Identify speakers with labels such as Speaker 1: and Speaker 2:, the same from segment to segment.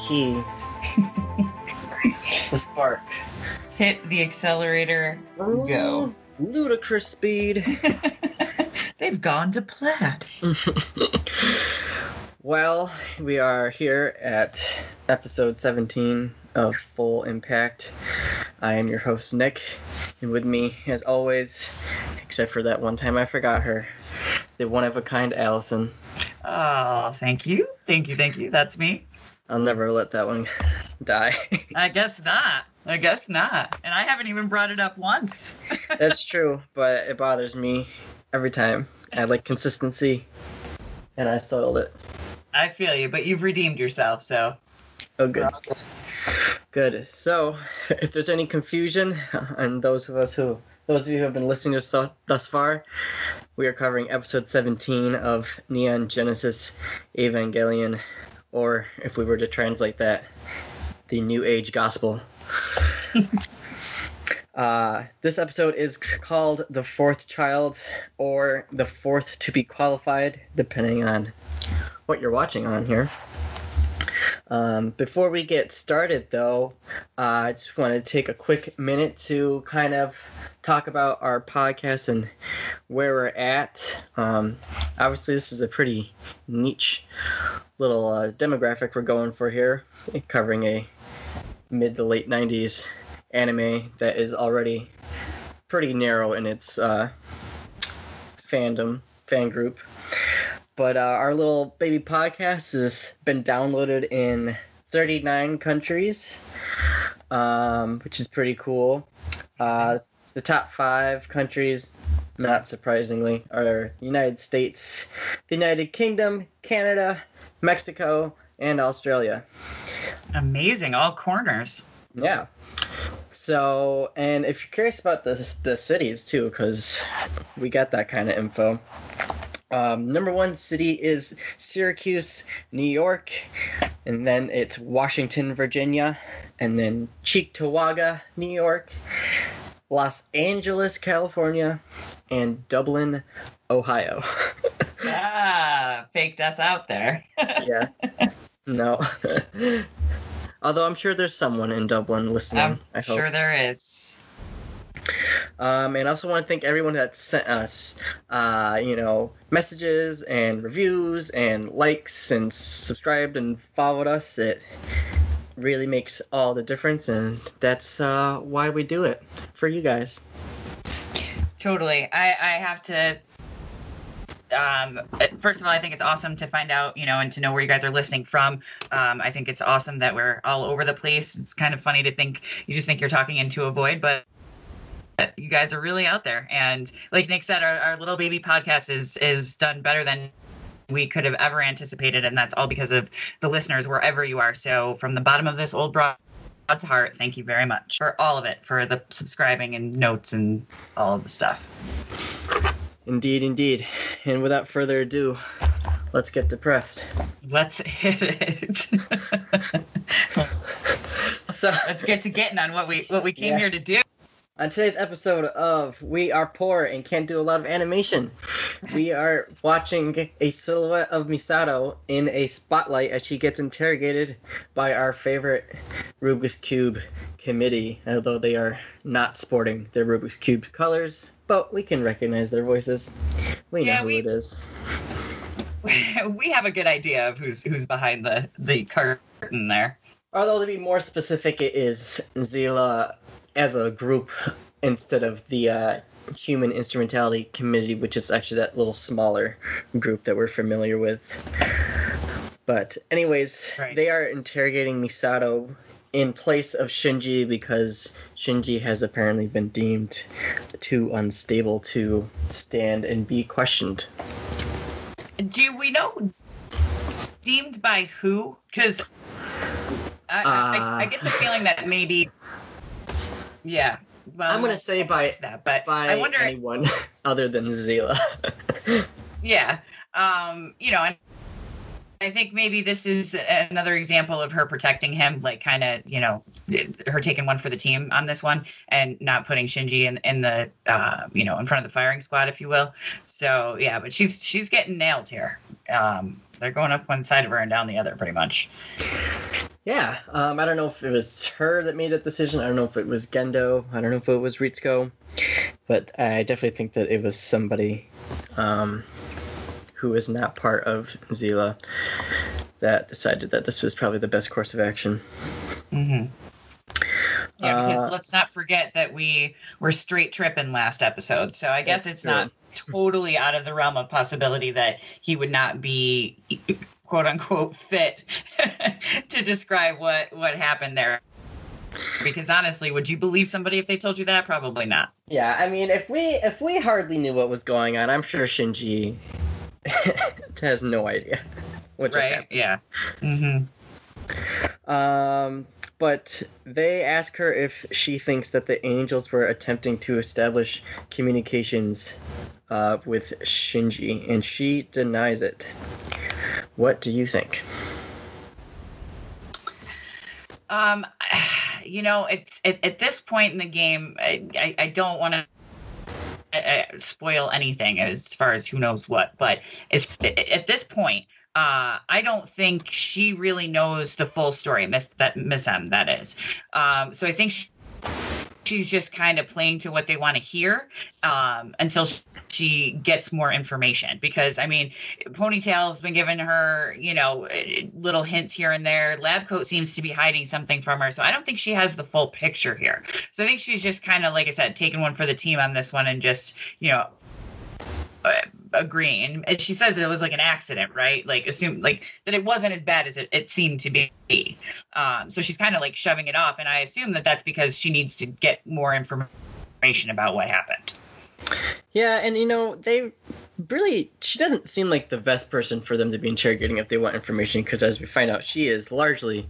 Speaker 1: key. the spark.
Speaker 2: Hit the accelerator. Go.
Speaker 1: Ludicrous speed.
Speaker 2: They've gone to plaid.
Speaker 1: well, we are here at episode 17 of Full Impact. I am your host, Nick, and with me, as always, except for that one time I forgot her, the one of a kind Allison.
Speaker 2: Oh, thank you. Thank you. Thank you. That's me.
Speaker 1: I'll never let that one die.
Speaker 2: I guess not. I guess not. And I haven't even brought it up once.
Speaker 1: That's true, but it bothers me every time. I like consistency, and I soiled it.
Speaker 2: I feel you, but you've redeemed yourself, so.
Speaker 1: Oh, good. Good. So, if there's any confusion, and those of us who, those of you who have been listening to us thus far, we are covering episode 17 of Neon Genesis Evangelion, or if we were to translate that, the New Age Gospel. uh, this episode is called The Fourth Child, or The Fourth to Be Qualified, depending on what you're watching on here. Um, before we get started, though, uh, I just want to take a quick minute to kind of talk about our podcast and where we're at. Um, obviously, this is a pretty niche little uh, demographic we're going for here, covering a mid to late 90s anime that is already pretty narrow in its uh, fandom, fan group. But uh, our little baby podcast has been downloaded in 39 countries, um, which is pretty cool. Uh, the top five countries, not surprisingly, are United States, the United Kingdom, Canada, Mexico, and Australia.
Speaker 2: Amazing, all corners.
Speaker 1: Yeah. So, and if you're curious about the the cities too, because we got that kind of info. Um, number one city is Syracuse, New York, and then it's Washington, Virginia, and then Cheektowaga, New York, Los Angeles, California, and Dublin, Ohio.
Speaker 2: ah, faked us out there.
Speaker 1: yeah. No. Although I'm sure there's someone in Dublin listening.
Speaker 2: I'm sure there is.
Speaker 1: Um, and I also want to thank everyone that sent us, uh, you know, messages and reviews and likes and subscribed and followed us. It really makes all the difference, and that's uh, why we do it for you guys.
Speaker 2: Totally. I, I have to um, first of all, I think it's awesome to find out, you know, and to know where you guys are listening from. Um, I think it's awesome that we're all over the place. It's kind of funny to think you just think you're talking into a void, but you guys are really out there. And like Nick said, our, our little baby podcast is is done better than we could have ever anticipated, and that's all because of the listeners wherever you are. So from the bottom of this old broad's heart, thank you very much for all of it, for the subscribing and notes and all of the stuff.
Speaker 1: Indeed, indeed. And without further ado, let's get depressed.
Speaker 2: Let's hit it.
Speaker 1: so
Speaker 2: let's get to getting on what we what we came yeah. here to do.
Speaker 1: On today's episode of We Are Poor and Can't Do a Lot of Animation, we are watching a silhouette of Misato in a spotlight as she gets interrogated by our favorite Rubik's Cube committee, although they are not sporting their Rubik's Cube colors, but we can recognize their voices. We
Speaker 2: yeah,
Speaker 1: know who
Speaker 2: we,
Speaker 1: it is.
Speaker 2: We have a good idea of who's who's behind the the curtain there.
Speaker 1: Although to be more specific, it is SEELE as a group instead of the uh, Human Instrumentality Committee, which is actually that little smaller group that we're familiar with. But anyways,
Speaker 2: right.
Speaker 1: they are interrogating Misato in place of Shinji because Shinji has apparently been deemed too unstable to stand and be questioned.
Speaker 2: Do we know deemed by who? Because I, uh, I, I, get the feeling that maybe, yeah. Well,
Speaker 1: I'm gonna say by
Speaker 2: that, but
Speaker 1: by
Speaker 2: I wonder
Speaker 1: anyone other than SEELE.
Speaker 2: yeah, um, you know, and I think maybe this is another example of her protecting him, like kind of, you know, her taking one for the team on this one and not putting Shinji in in the, uh, you know, in front of the firing squad, if you will. So yeah, but she's she's getting nailed here, um, they're going up one side of her and down the other, pretty much.
Speaker 1: Yeah, um, I don't know if it was her that made that decision. I don't know if it was Gendo. I don't know if it was Ritsuko, but I definitely think that it was somebody um, who was not part of SEELE that decided that this was probably the best course of action.
Speaker 2: Mm-hmm. Yeah, because
Speaker 1: Uh,
Speaker 2: let's not forget that we were straight tripping last episode. So I guess
Speaker 1: That's
Speaker 2: it's not totally out of the realm of possibility that he would not be quote unquote fit to describe what what happened there. Because honestly, would you believe somebody if they told you that? Probably not.
Speaker 1: Yeah, I mean, if we if we hardly knew what was going on, I'm sure Shinji has no idea what just
Speaker 2: right?
Speaker 1: happened.
Speaker 2: Yeah. Mm-hmm.
Speaker 1: Um, but they ask her if she thinks that the angels were attempting to establish communications uh, with Shinji, and she denies it. What do you think?
Speaker 2: Um, you know, it's at, at this point in the game, I, I, I don't want to uh, spoil anything as far as who knows what, but it's, at this point, uh, I don't think she really knows the full story. Miss that Miss M, that is. Um, so I think she, she's just kind of playing to what they want to hear um, until she gets more information. Because I mean, Ponytail's been giving her, you know, eh, little hints here and there. Lab Coat seems to be hiding something from her, so I don't think she has the full picture here. So I think she's just kind of, like I said, taking one for the team on this one and just, you know. Uh, agreeing. And she says it was like an accident right? Like assume like that it wasn't as bad as it, it seemed to be. Um so she's kind of like shoving it off and i assume that that's because she needs to get more information about what happened.
Speaker 1: Yeah, and you know, they really, she doesn't seem like the best person for them to be interrogating if they want information, because as we find out, she is largely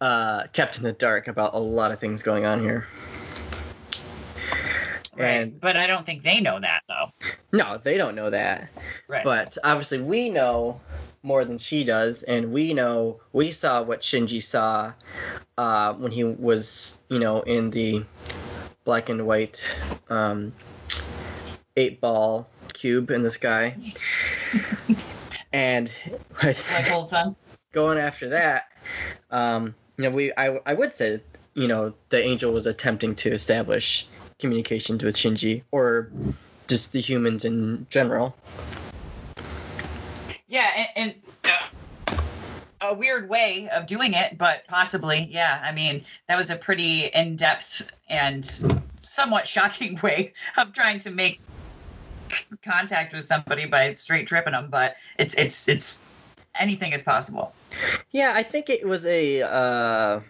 Speaker 1: uh, kept in the dark about a lot of things going on here.
Speaker 2: Right
Speaker 1: And
Speaker 2: but i don't think they know that though
Speaker 1: no, they don't know that.
Speaker 2: right
Speaker 1: But obviously, we know more than she does, and we know we saw what Shinji saw uh, when he was, you know, in the black and white um, eight ball cube in the sky. and
Speaker 2: my son
Speaker 1: going after that, um, you know, we I, I would say, you know, the angel was attempting to establish communications with Shinji or just the humans in general.
Speaker 2: yeah and, and uh, a weird way of doing it but possibly yeah i mean that was a pretty in-depth and somewhat shocking way of trying to make contact with somebody by straight tripping them but it's it's it's anything is possible
Speaker 1: Yeah, I think it was a uh,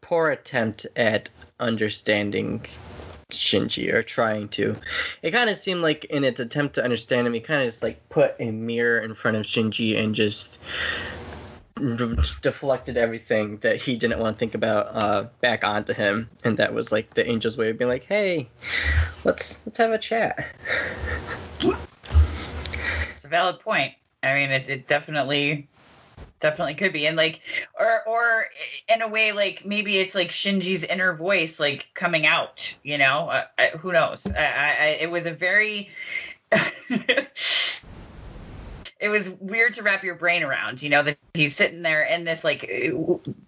Speaker 1: poor attempt at understanding Shinji or trying to. It kind of seemed like in its attempt to understand him, he kind of just like put a mirror in front of Shinji and just deflected everything that he didn't want to think about uh, back onto him, and that was like the angel's way of being like, "Hey, let's let's have a chat."
Speaker 2: it's a valid point i mean it, it definitely definitely could be. And like or or in a way like maybe it's like shinji's inner voice like coming out you know? Uh, I, who knows? I, I, it was a very it was weird to wrap your brain around you know that he's sitting there in this like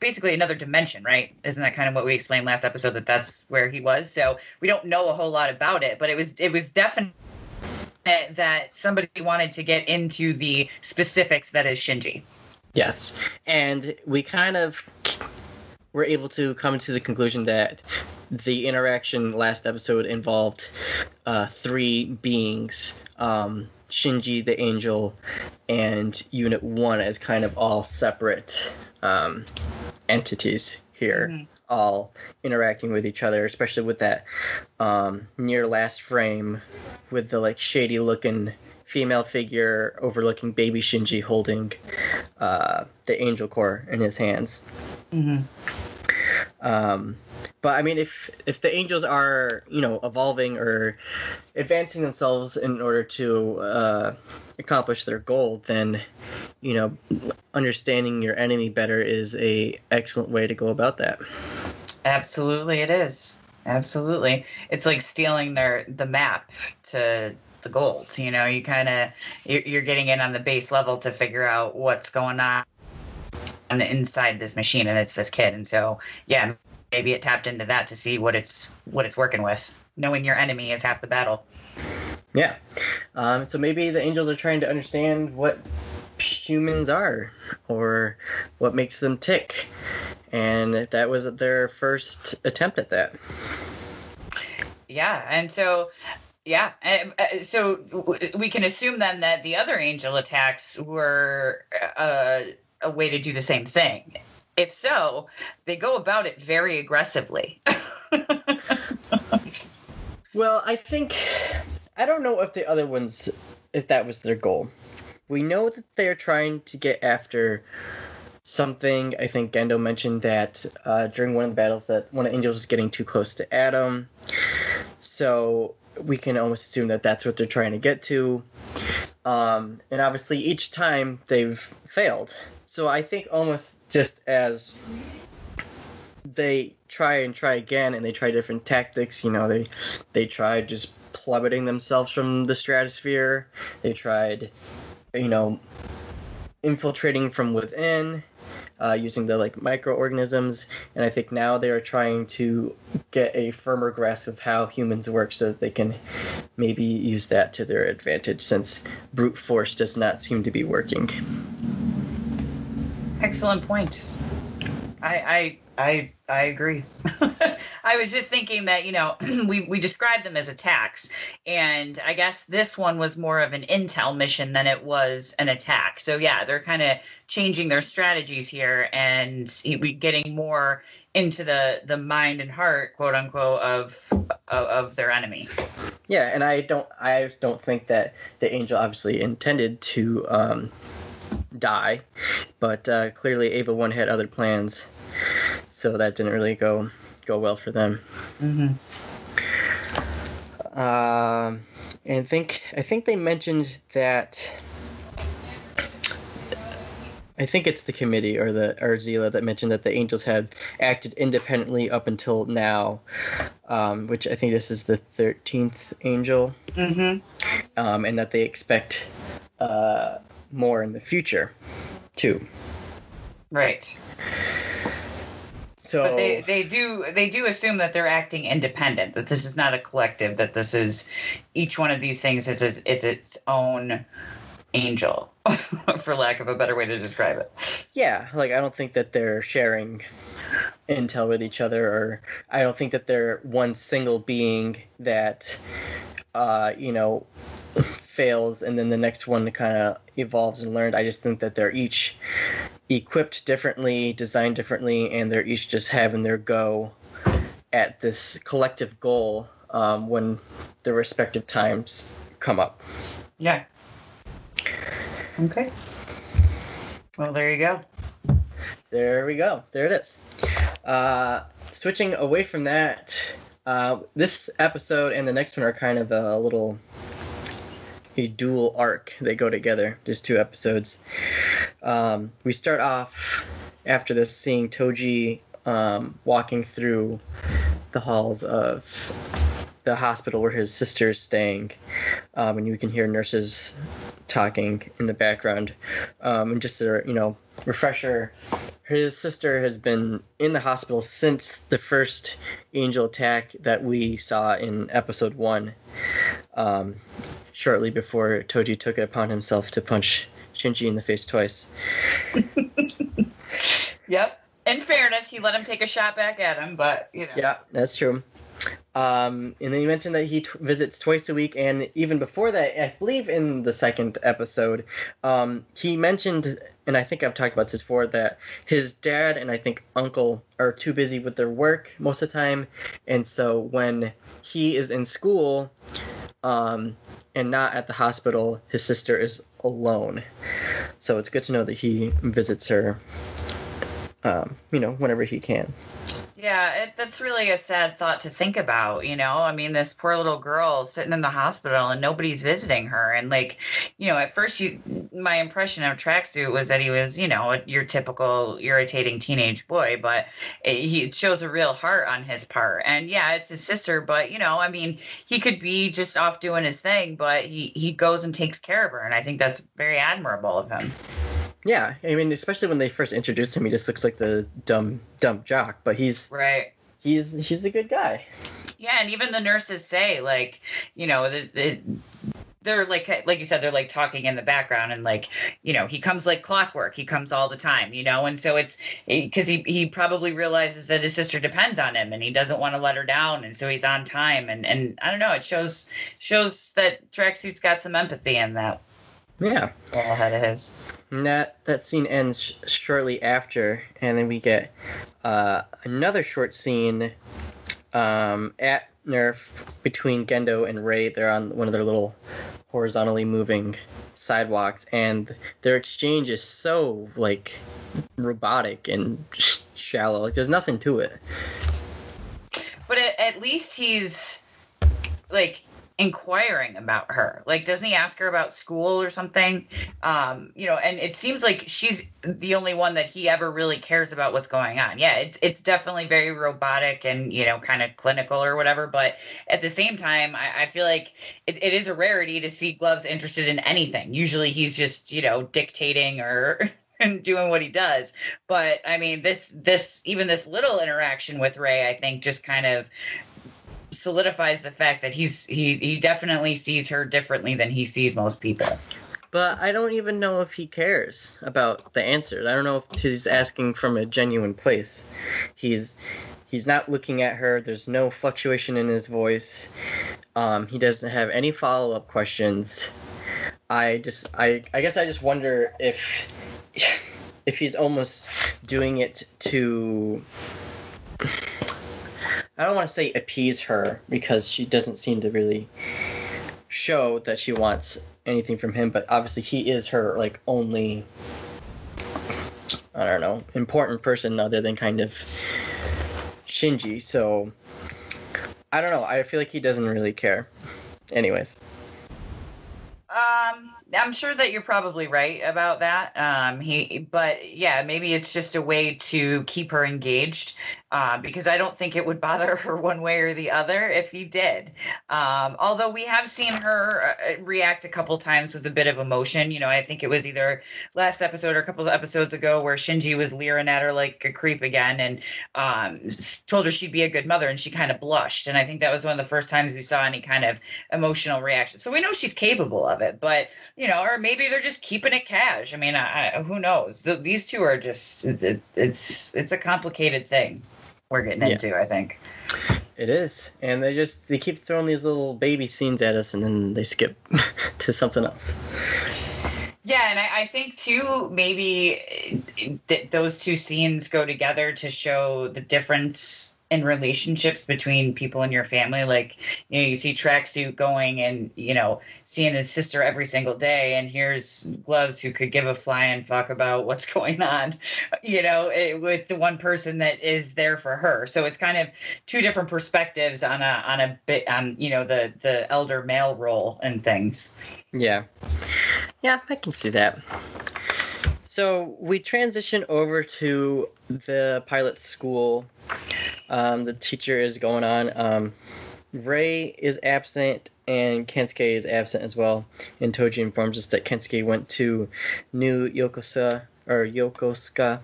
Speaker 2: basically another dimension right? Isn't that kind of what we explained last episode that that's where he was? So we don't know a whole lot about it but it was it was definitely that somebody wanted to get into the specifics that is Shinji.
Speaker 1: Yes, and we kind of were able to come to the conclusion that the interaction last episode involved uh, three beings um, Shinji, the angel, and Unit 1 as kind of all separate um, entities here.
Speaker 2: Mhm.
Speaker 1: All interacting with each other, especially with that um, near last frame with the like shady looking female figure overlooking baby Shinji holding uh, the angel core in his hands.
Speaker 2: Mm-hmm.
Speaker 1: Um, but I mean, if if the angels are you know evolving or advancing themselves in order to uh, accomplish their goal, then you know understanding your enemy better is a excellent way to go about that.
Speaker 2: Absolutely, it is. Absolutely, it's like stealing their the map to the gold. You know, you kind of you're, getting in on the base level to figure out what's going on on the inside this machine, and it's this kid. And so, yeah, maybe it tapped into that to see what it's what it's working with. Knowing your enemy is half the battle.
Speaker 1: Yeah. Um, so maybe the angels are trying to understand what humans are or what makes them tick. And that was their first attempt at that.
Speaker 2: Yeah. And so, yeah. Uh, so w- we can assume then that the other angel attacks were uh, a way to do the same thing. If so, they go about it very aggressively.
Speaker 1: Well, I think I don't know if the other ones if that was their goal. We know that they're trying to get after something. I think Gendo mentioned that uh, during one of the battles that one of the angels was getting too close to Adam. So we can almost assume that that's what they're trying to get to. Um, and obviously, each time they've failed. So I think almost just as they try and try again and they try different tactics you know they they tried just plummeting themselves from the stratosphere they tried you know infiltrating from within uh, using the like microorganisms and i think now they are trying to get a firmer grasp of how humans work so that they can maybe use that to their advantage since brute force does not seem to be working
Speaker 2: Excellent point. I I I, I agree. I was just thinking that you know we we described them as attacks, and I guess this one was more of an intel mission than it was an attack. So yeah, they're kind of changing their strategies here and getting more into the the mind and heart, quote unquote, of of, of their enemy.
Speaker 1: Yeah, and I don't I don't think that the angel obviously intended to um, die, but uh, clearly Ava One had other plans, so that didn't really go go well for them.
Speaker 2: Mm-hmm.
Speaker 1: Um, and I think I think they mentioned that. I think it's the committee or the or SEELE that mentioned that the angels had acted independently up until now, um, which I think this is the thirteenth angel,
Speaker 2: Mm-hmm.
Speaker 1: um, and that they expect uh, more in the future, too.
Speaker 2: Right.
Speaker 1: So
Speaker 2: But they, they do they do assume that they're acting independent. That this is not a collective. That this is each one of these things is is, is its own angel, for lack of a better way to describe it.
Speaker 1: yeah, like I don't think that they're sharing intel with each other, or I don't think that they're one single being that, uh, you know, fails and then the next one kind of evolves and learned. I just think that they're each equipped differently, designed differently, and they're each just having their go at this collective goal um, when the respective times come up.
Speaker 2: Yeah. Okay. Well, there you go.
Speaker 1: There we go. There it is. Uh, switching away from that, uh, this episode and the next one are kind of a little a dual arc. They go together. Just two episodes. Um, we start off after this seeing Toji um, walking through the halls of the hospital where his sister is staying, um, and you can hear nurses talking in the background. Um, and just a you know refresher, his sister has been in the hospital since the first angel attack that we saw in episode one. Um, shortly before Toji took it upon himself to punch Shinji in the face twice.
Speaker 2: Yep. In fairness, he let him take a shot back at him, but you know.
Speaker 1: Yeah, that's true. Um, and then you mentioned that he t- visits twice a week, and even before that, I believe in the second episode, um, he mentioned, and I think I've talked about this before, that his dad and I think uncle are too busy with their work most of the time, and so when he is in school, um, and not at the hospital, his sister is alone. So it's good to know that he visits her, um, you know, whenever he can.
Speaker 2: Yeah, it, that's really a sad thought to think about. You know, I mean, this poor little girl sitting in the hospital and nobody's visiting her. And like, you know, at first, you my impression of Tracksuit was that he was, you know, your typical irritating teenage boy, but it, he shows a real heart on his part. And yeah, it's his sister, but you know, I mean, he could be just off doing his thing, but he he goes and takes care of her, and I think that's very admirable of him.
Speaker 1: Yeah, I mean, especially when they first introduced him, he just looks like the dumb dumb jock, but he's
Speaker 2: right.
Speaker 1: He's he's a good guy.
Speaker 2: Yeah, and even the nurses say like, you know, the, the they're like like you said they're like talking in the background and like you know he comes like clockwork. He comes all the time you know? And so it's because he he probably realizes that his sister depends on him and he doesn't want to let her down. And so he's on time. And and i don't know it shows shows that tracksuit's got some empathy in that.
Speaker 1: Yeah.
Speaker 2: All ahead of his
Speaker 1: and that that scene ends sh- shortly after and then we get uh, another short scene um, at NERV between Gendo and Rei. They're on one of their little horizontally moving sidewalks, and their exchange is so like robotic and sh- shallow. Like there's nothing to it.
Speaker 2: But at, at least he's like inquiring about her. Like doesn't he ask her about school or something? Um you know and it seems like she's the only one that he ever really cares about what's going on. Yeah it's it's definitely very robotic and you know kind of clinical or whatever but at the same time i, I feel like it, it is a rarity to see gloves interested in anything. Usually he's just you know dictating or and doing what he does. But i mean this this even this little interaction with Rei i think just kind of solidifies the fact that he's he he definitely sees her differently than he sees most people.
Speaker 1: But I don't even know if he cares about the answers. I don't know if he's asking from a genuine place. He's he's not looking at her. There's no fluctuation in his voice. Um, he doesn't have any follow up questions. I just I I guess I just wonder if if he's almost doing it to I don't want to say appease her because she doesn't seem to really show that she wants anything from him, but obviously he is her like only I don't know, important person other than kind of Shinji. So I don't know. I feel like he doesn't really care. Anyways.
Speaker 2: Um I'm sure that you're probably right about that. Um, he, but yeah, maybe it's just a way to keep her engaged, uh, because I don't think it would bother her one way or the other if he did. Um, although we have seen her uh, react a couple times with a bit of emotion. You know, I think it was either last episode or a couple of episodes ago where Shinji was leering at her like a creep again and um, told her she'd be a good mother, and she kind of blushed. And I think that was one of the first times we saw any kind of emotional reaction. So we know she's capable of it, but you know, or maybe they're just keeping it cash. I mean, I, who knows? The, these two are just it, it's it's a complicated thing we're getting yeah. into. I think
Speaker 1: it is, and they just they keep throwing these little baby scenes at us, and then they skip to something else.
Speaker 2: Yeah, and I, I think too maybe eh, th- those two scenes go together to show the difference in relationships between people in your family. Like, you know, you see tracksuit going and, you know, seeing his sister every single day, and here's gloves who could give a flying fuck about what's going on, you know, it, eh, with the one person that is there for her. So it's kind of two different perspectives on a on a bit on you know the the elder male role and things.
Speaker 1: Yeah, yeah, I can see that. So we transition over to the pilot school. Um, the teacher is going on. Um, Rei is absent and Kensuke is absent as well. And Toji informs us that Kensuke went to New Yokosuka or Yokosuka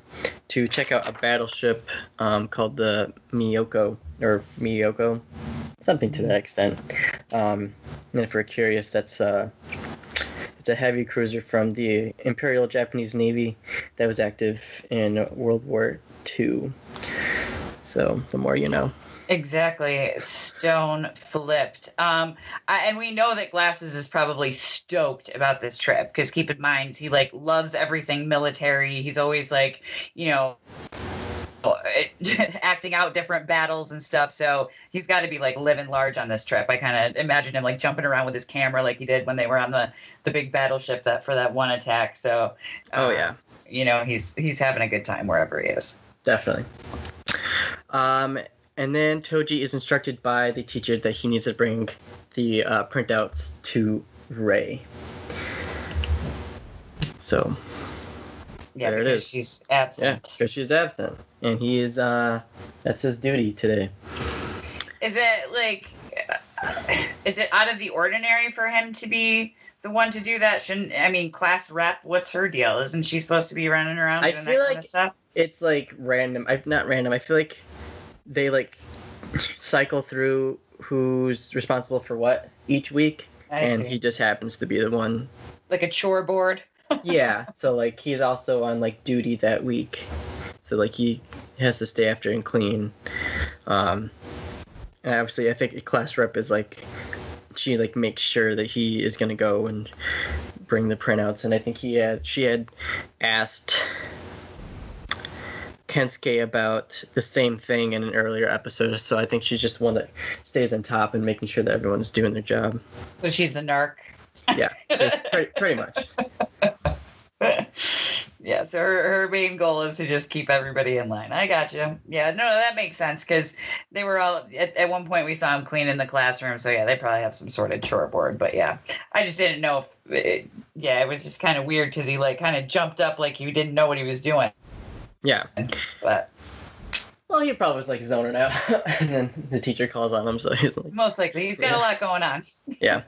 Speaker 1: to check out a battleship um, called the Miyoko or Miyoko, something to that extent. Um, and if we're curious, that's uh, it's a heavy cruiser from the Imperial Japanese Navy that was active in World War II. So the more you know.
Speaker 2: Exactly. Stone flipped. Um, I, and we know that Glasses is probably stoked about this trip because keep in mind, he like loves everything military. He's always like, you know, acting out different battles and stuff. So he's got to be like living large on this trip. I kind of imagine him like jumping around with his camera like he did when they were on the the big battleship that for that one attack. So
Speaker 1: oh yeah,
Speaker 2: you know he's he's having a good time wherever he is.
Speaker 1: Definitely. Um, and then Toji is instructed by the teacher that he needs to bring the uh, printouts to Rei. So
Speaker 2: Yeah,
Speaker 1: There it
Speaker 2: because
Speaker 1: is.
Speaker 2: she's
Speaker 1: yeah,
Speaker 2: absent.
Speaker 1: because she's absent, and he is uh, that's his duty today.
Speaker 2: Is it like, is it out of the ordinary for him to be the one to do that? Shouldn't I mean, class rep? What's her deal? Isn't she supposed to be running around
Speaker 1: I
Speaker 2: doing
Speaker 1: feel
Speaker 2: that kind
Speaker 1: like-
Speaker 2: of stuff?
Speaker 1: It's like random. I've not random. I feel like they like cycle through who's responsible for what each week,
Speaker 2: I
Speaker 1: and
Speaker 2: see.
Speaker 1: he just happens to be the one
Speaker 2: like a chore board.
Speaker 1: yeah so like he's also on like duty that week so like he has to stay after and clean um and obviously i think a class rep is like she like makes sure that he is going to go and bring the printouts and i think he had she had asked Kensuke about the same thing in an earlier episode, so I think she's just one that stays on top and making sure that everyone's doing their job.
Speaker 2: So she's the narc.
Speaker 1: Yeah, pretty, pretty much.
Speaker 2: yeah, so her, her main goal is to just keep everybody in line. I got you. Yeah, no, that makes sense because they were all at, at one point we saw him cleaning the classroom. So yeah, they probably have some sort of chore board. But yeah, I just didn't know if it, yeah, it was just kind of weird because he like kind of jumped up like he didn't know what he was doing.
Speaker 1: Yeah.
Speaker 2: But
Speaker 1: Well, he probably was like zoning out, and then the teacher calls on him, so he's like,
Speaker 2: most likely he's got
Speaker 1: Yeah.
Speaker 2: a lot going on.
Speaker 1: yeah.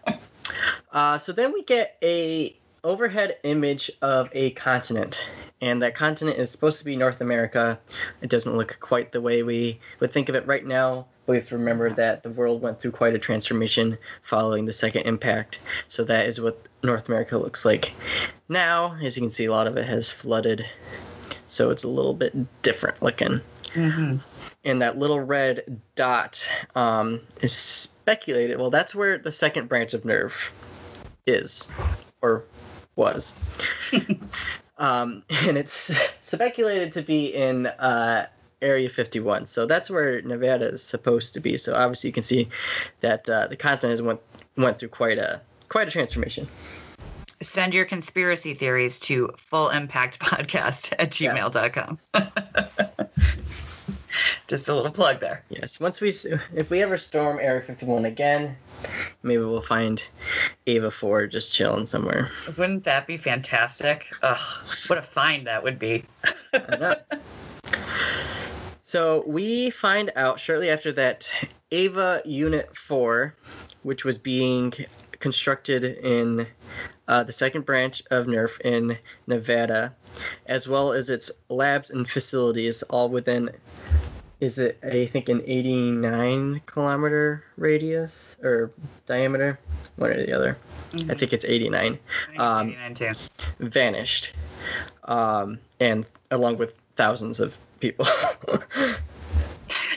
Speaker 1: Uh, so then we get a overhead image of a continent, and that continent is supposed to be North America. It doesn't look quite the way we would think of it right now. But we have to remember that the world went through quite a transformation following the second impact. So that is what North America looks like now. As you can see, a lot of it has flooded, so it's a little bit different looking.
Speaker 2: Mm-hmm.
Speaker 1: and that little red dot um, is speculated. Well, that's where the second branch of NERV is, or was. um, and it's speculated to be in uh, Area 51. So that's where Nevada is supposed to be. So obviously, you can see that uh, the continent has went went through quite a quite a transformation.
Speaker 2: Send your conspiracy theories to fullimpactpodcast at gmail.com. Just a little plug there.
Speaker 1: Yes. Once we, if we ever storm Area 51 again, maybe we'll find Ava 4 just chilling somewhere.
Speaker 2: Wouldn't that be fantastic? Ugh, what a find that would be.
Speaker 1: So we find out shortly after that Ava Unit 4, which was being constructed in uh, the second branch of NERV in Nevada, as well as its labs and facilities, all within, is it, I think, an 89 kilometer radius or diameter? One or the other. I think it's 89 Um,
Speaker 2: 1989 too.
Speaker 1: vanished, um, and along with thousands of people.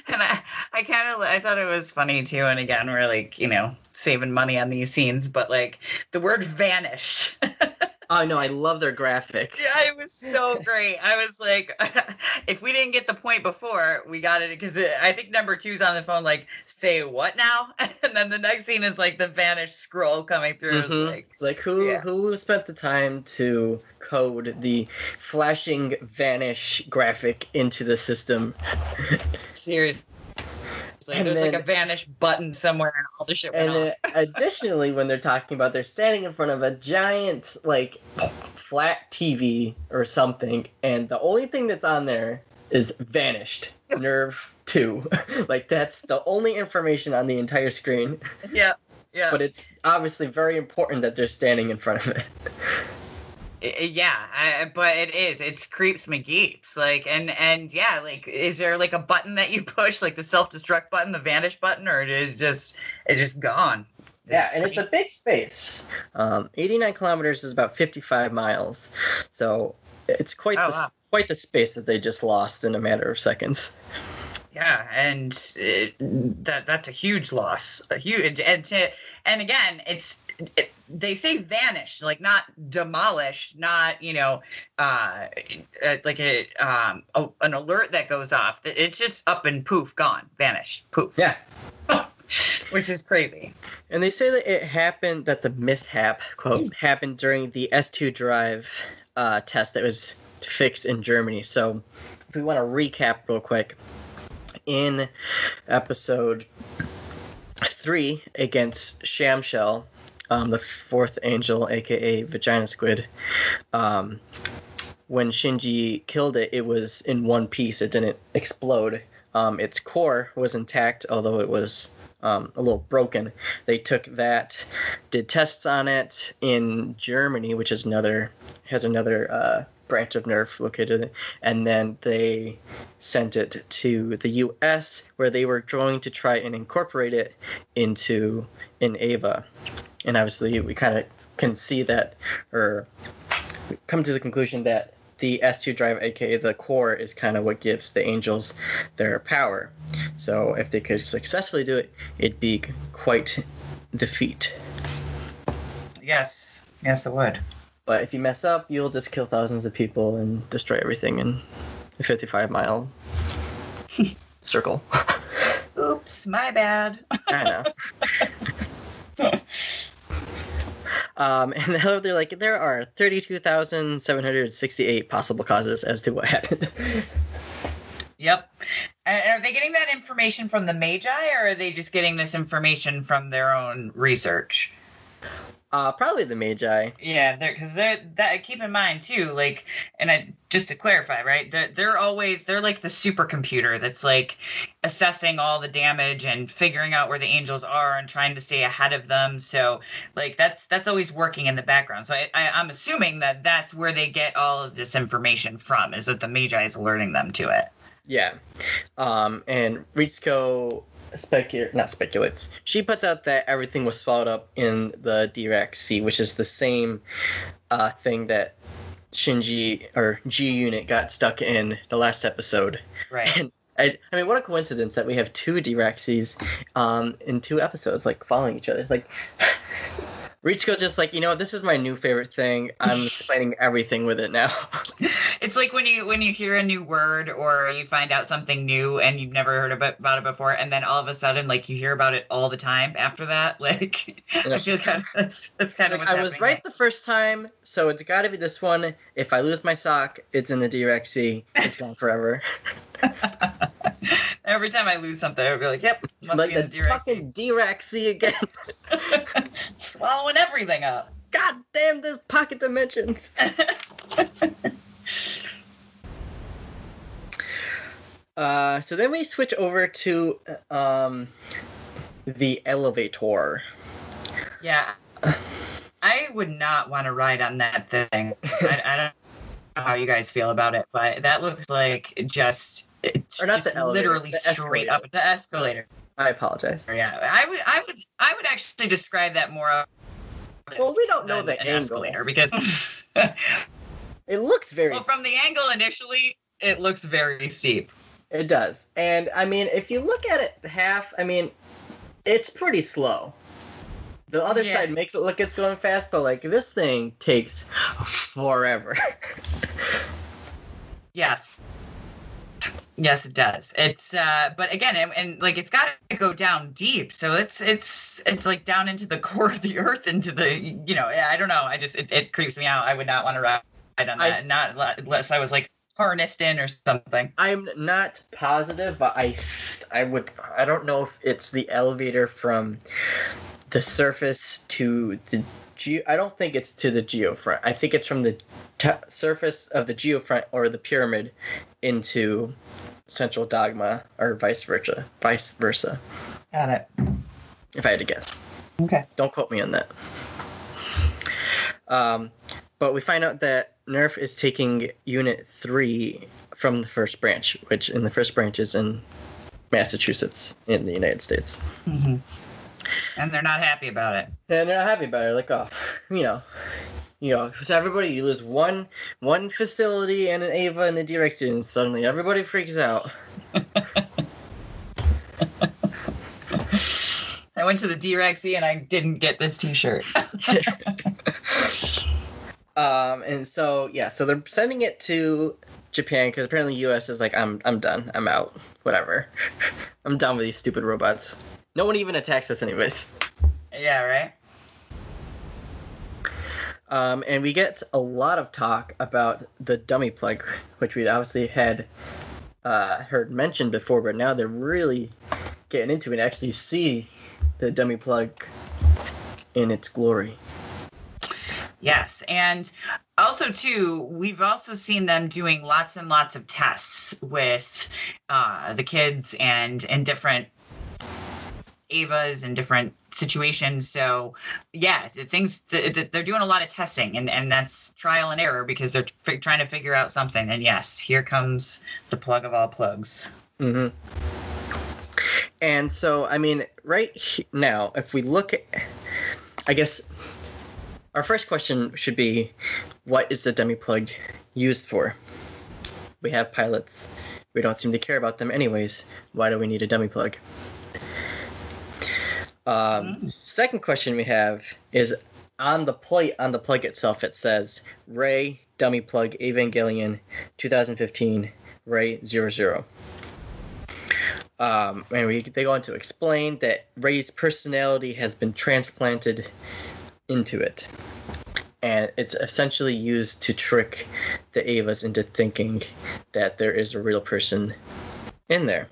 Speaker 2: And I, I kind of, I thought it was funny too. And again, we're like, you know, saving money on these scenes, but like the word vanished.
Speaker 1: oh no, I love their graphic.
Speaker 2: Yeah, it was so great. I was like, if we didn't get the point before, we got it because I think number two's on the phone, like, say what now? And then the next scene is like the vanished scroll coming through.
Speaker 1: Mhm.
Speaker 2: like,
Speaker 1: like who
Speaker 2: yeah.
Speaker 1: who spent the time to code the flashing vanish graphic into the system?
Speaker 2: seriously.
Speaker 1: And
Speaker 2: There's like a vanish button somewhere, and all the shit went
Speaker 1: And
Speaker 2: off.
Speaker 1: then additionally, when they're talking about, they're standing in front of a giant like flat TV or something, and the only thing that's on there is vanished
Speaker 2: Yes.
Speaker 1: NERV two. like that's the only information on the entire screen.
Speaker 2: yeah, yeah.
Speaker 1: But it's obviously very important that they're standing in front of it.
Speaker 2: Yeah, I, but it is. It's creeps McGeeps. Like, and and yeah, like, is there like a button that you push, like the self destruct button, the vanish button, or it is just it's just gone?
Speaker 1: Yeah, and it's a big space. Um, 89 kilometers is about 55 miles, so it's quite
Speaker 2: Oh,
Speaker 1: the
Speaker 2: wow.
Speaker 1: quite the space that they just lost in a matter of seconds.
Speaker 2: Yeah, and it, that that's a huge loss. A huge and to, and again, it's it, they say vanished, like not demolished, not you know, uh, uh, like a um a, an alert that goes off. It's just up and poof, gone, vanished, poof.
Speaker 1: Yeah.
Speaker 2: which is crazy.
Speaker 1: And they say that it happened, that the mishap, quote, happened during the S2 drive uh, test that was fixed in Germany. So if we want to recap real quick, in episode three against Shamshel, um, the fourth angel, aka Vagina Squid. Um, when Shinji killed it, it was in one piece. It didn't explode. Um, its core was intact, although it was um, a little broken. They took that, did tests on it in Germany, which is another has another uh, branch of NERV located, and then they sent it to the U.S. where they were going to try and incorporate it into in Ava, and obviously we kind of can see that or come to the conclusion that the S2 drive, aka the core, is kind of what gives the angels their power. So if they could successfully do it, it'd be quite the feat.
Speaker 2: Yes, yes, it would.
Speaker 1: But if you mess up, you'll just kill thousands of people and destroy everything in a 55 mile circle.
Speaker 2: Oops, my bad.
Speaker 1: I know. Um, and now they're like, there are 32,768 possible causes as to what happened.
Speaker 2: Yep. And are they getting that information from the Magi, or are they just getting this information from their own research?
Speaker 1: Uh, probably the Magi.
Speaker 2: Yeah, they're because they're that. Keep in mind too, like, and I just to clarify, right? They're they're always they're like the supercomputer that's like assessing all the damage and figuring out where the angels are and trying to stay ahead of them. So like that's that's always working in the background. So I, I I'm assuming that that's where they get all of this information from. Is that the Magi is alerting them to it?
Speaker 1: Yeah. Um, and Ritsuko speculates, not speculates. She puts out that everything was swallowed up in the Dirac Sea, which is the same uh, thing that Shinji or G Unit got stuck in the last episode.
Speaker 2: Right.
Speaker 1: And I, I mean, what a coincidence that we have two Dirac Seas um, in two episodes, like following each other. It's like. Ritsuko's just like, you know, this is my new favorite thing. I'm explaining everything with it now.
Speaker 2: it's like when you when you hear a new word or you find out something new and you've never heard about, about it before and then all of a sudden like you hear about it all the time after that like
Speaker 1: Yeah.
Speaker 2: i feel kind of that's that's kind of
Speaker 1: Like, I was
Speaker 2: happening
Speaker 1: right the first time, so it's got to be this one. If I lose my sock, it's in the Dirac Sea. It's gone forever.
Speaker 2: every time i lose something I'd be like yep must
Speaker 1: like
Speaker 2: be in
Speaker 1: the
Speaker 2: the Dirac
Speaker 1: fucking Dirac Sea again.
Speaker 2: swallowing everything up
Speaker 1: God damn, this pocket dimensions. Uh, so then we switch over to um, the elevator.
Speaker 2: yeah i would not want to ride on that thing I, I don't know how you guys feel about it but that looks like just
Speaker 1: Or not
Speaker 2: just
Speaker 1: the elevator,
Speaker 2: literally
Speaker 1: the
Speaker 2: straight
Speaker 1: escalator.
Speaker 2: up the escalator
Speaker 1: I apologize.
Speaker 2: Yeah, I would, I would, I would actually describe that more.
Speaker 1: Well, we don't know the
Speaker 2: an
Speaker 1: angle.
Speaker 2: escalator because,
Speaker 1: It looks very.
Speaker 2: well, from the angle initially, it looks very steep.
Speaker 1: It does, and I mean, if you look at it half, I mean, it's pretty slow. The other
Speaker 2: Yeah.
Speaker 1: side makes it look it's going fast, but like this thing takes forever.
Speaker 2: Yes. Yes, it does. It's uh but again and, and like it's got to go down deep. So it's it's it's like down into the core of the earth into the you know, I don't know. I just it, it creeps me out. I would not want to ride on
Speaker 1: I-
Speaker 2: that. Not unless I was like harnessed in or something.
Speaker 1: I'm not positive, but I, I would, I don't know if it's the elevator from the surface to the geo. I don't think it's to the geofront. I think it's from the t- surface of the geofront or the pyramid into central dogma, or vice versa. Vice versa.
Speaker 2: Got it.
Speaker 1: If I had to guess.
Speaker 2: Okay.
Speaker 1: Don't quote me on that. Um, but we find out that NERV is taking Unit 3 from the first branch, which in the first branch is in Massachusetts in the United States.
Speaker 2: hmm And they're not happy about it.
Speaker 1: And they're not happy about it. Like, oh, you know, you know, so everybody, you lose one one facility and an Ava and the direction, and suddenly everybody freaks out.
Speaker 2: I went to the Dirac Sea and I didn't get this T-shirt.
Speaker 1: Um, and so yeah, so they're sending it to Japan because apparently U.S. is like, I'm I'm done, I'm out, whatever, I'm done with these stupid robots. No one even attacks us anyways.
Speaker 2: yeah, right.
Speaker 1: Um, and we get a lot of talk about the dummy plug, which we obviously had uh, heard mentioned before, but now they're really getting into it and actually see the dummy plug in its glory.
Speaker 2: Yes, and also too, we've also seen them doing lots and lots of tests with uh, the kids and in different Evas and different situations. So yeah, things they're doing a lot of testing, and and that's trial and error because they're trying to figure out something. And yes, here comes the plug of all plugs.
Speaker 1: Mm-hmm. And so, I mean, right now, if we look at, I guess our first question should be what is the dummy plug used for? We have pilots. We don't seem to care about them anyways. Why do we need a dummy plug? Um. Second question we have is on the plate on the plug itself. It says Rei dummy plug Evangelion 2015 Rei 00. Um, and we, they go on to explain that Rei's personality has been transplanted into it. And it's essentially used to trick the Evas into thinking that there is a real person in there.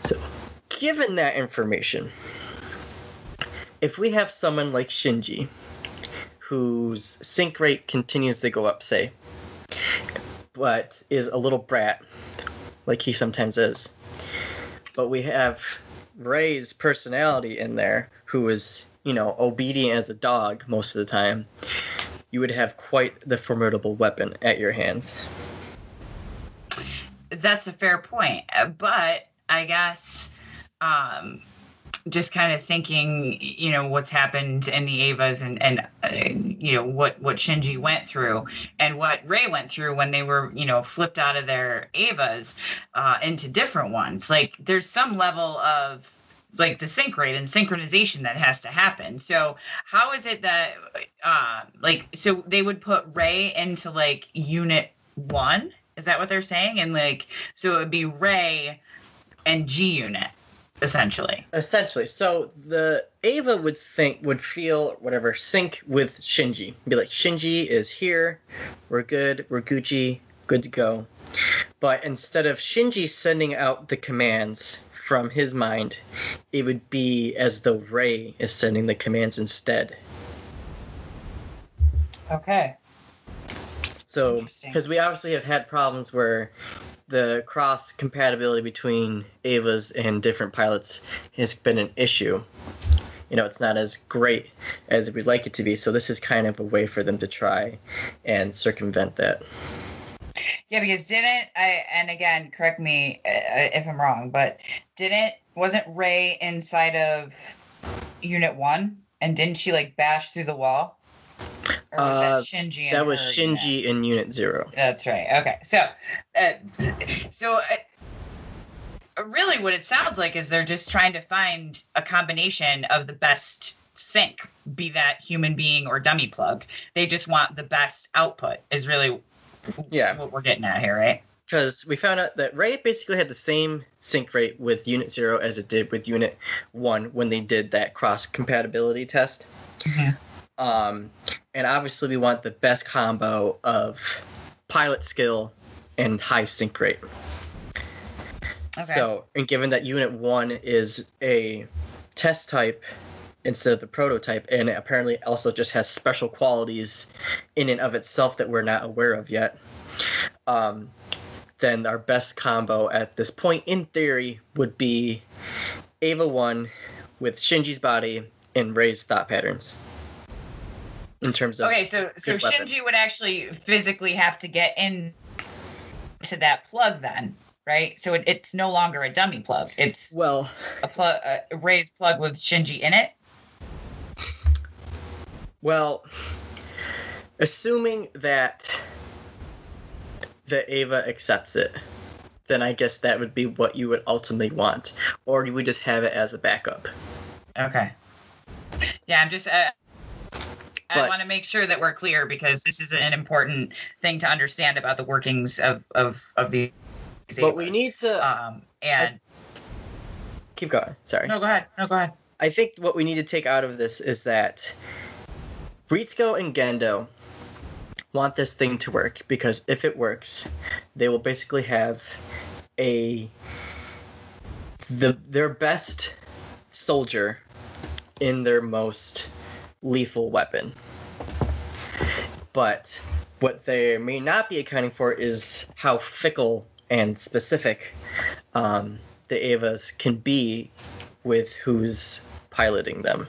Speaker 1: So, given that information, if we have someone like Shinji, whose sync rate continues to go up, say, but is a little brat, like he sometimes is, but we have Rei's personality in there, who is you know, obedient as a dog most of the time, you would have quite the formidable weapon at your hands.
Speaker 2: That's a fair point. But I guess um, just kind of thinking, you know, what's happened in the Evas and, and uh, you know, what, what Shinji went through and what Rei went through when they were, you know, flipped out of their Evas uh, into different ones. Like, there's some level of like the sync rate and synchronization that has to happen. So how is it that uh like so they would put Rei into like unit one? Is that what they're saying? And like so it would be Rei and G unit essentially.
Speaker 1: Essentially. So the Eva would think would feel whatever sync with Shinji. Be like Shinji is here. We're good. We're Gucci. Good to go. But instead of Shinji sending out the commands from his mind, it would be as though Rei is sending the commands instead.
Speaker 2: Okay.
Speaker 1: So, because we obviously have had problems where the cross compatibility between Evas and different pilots has been an issue. You know, it's not as great as we'd like it to be. So, this is kind of a way for them to try and circumvent that.
Speaker 2: Yeah, because didn't I? And again, correct me uh, if I'm wrong, but didn't wasn't Rei inside of Unit One, and didn't she like bash through the wall?
Speaker 1: Or was uh, that Shinji? that was Shinji unit? in Unit Zero.
Speaker 2: That's right. Okay, so, uh, so. Uh, really, what it sounds like is they're just trying to find a combination of the best sync, be that human being or dummy plug. They just want the best output. Is really
Speaker 1: yeah
Speaker 2: what we're getting at here, right?
Speaker 1: Because we found out that Rei basically had the same sync rate with Unit Zero as it did with Unit One when they did that cross compatibility test. Mm-hmm. Um, and obviously, we want the best combo of pilot skill and high sync rate. Okay. So, and given that Unit One is a test type instead of the prototype, and it apparently also just has special qualities in and of itself that we're not aware of yet. Um, then our best combo at this point, in theory, would be Eva 1 with Shinji's body and Rei's thought patterns. In terms of
Speaker 2: okay, so so Shinji would actually physically have to get in to that plug then, right? So it, it's no longer a dummy plug. It's
Speaker 1: well
Speaker 2: a plug, a Rei's plug with Shinji in it.
Speaker 1: Well, assuming that the Eva accepts it, then I guess that would be what you would ultimately want, or you would just have it as a backup.
Speaker 2: Okay. Yeah, I'm just. Uh, I want to make sure that we're clear because this is an important thing to understand about the workings of of of the.
Speaker 1: But we need to.
Speaker 2: Um, and I,
Speaker 1: keep going. Sorry.
Speaker 2: No, go ahead. No, go ahead.
Speaker 1: I think what we need to take out of this is that Ritsuko and Gendo want this thing to work because if it works, they will basically have a the their best soldier in their most lethal weapon. But what they may not be accounting for is how fickle and specific um, the Evas can be with who's piloting them.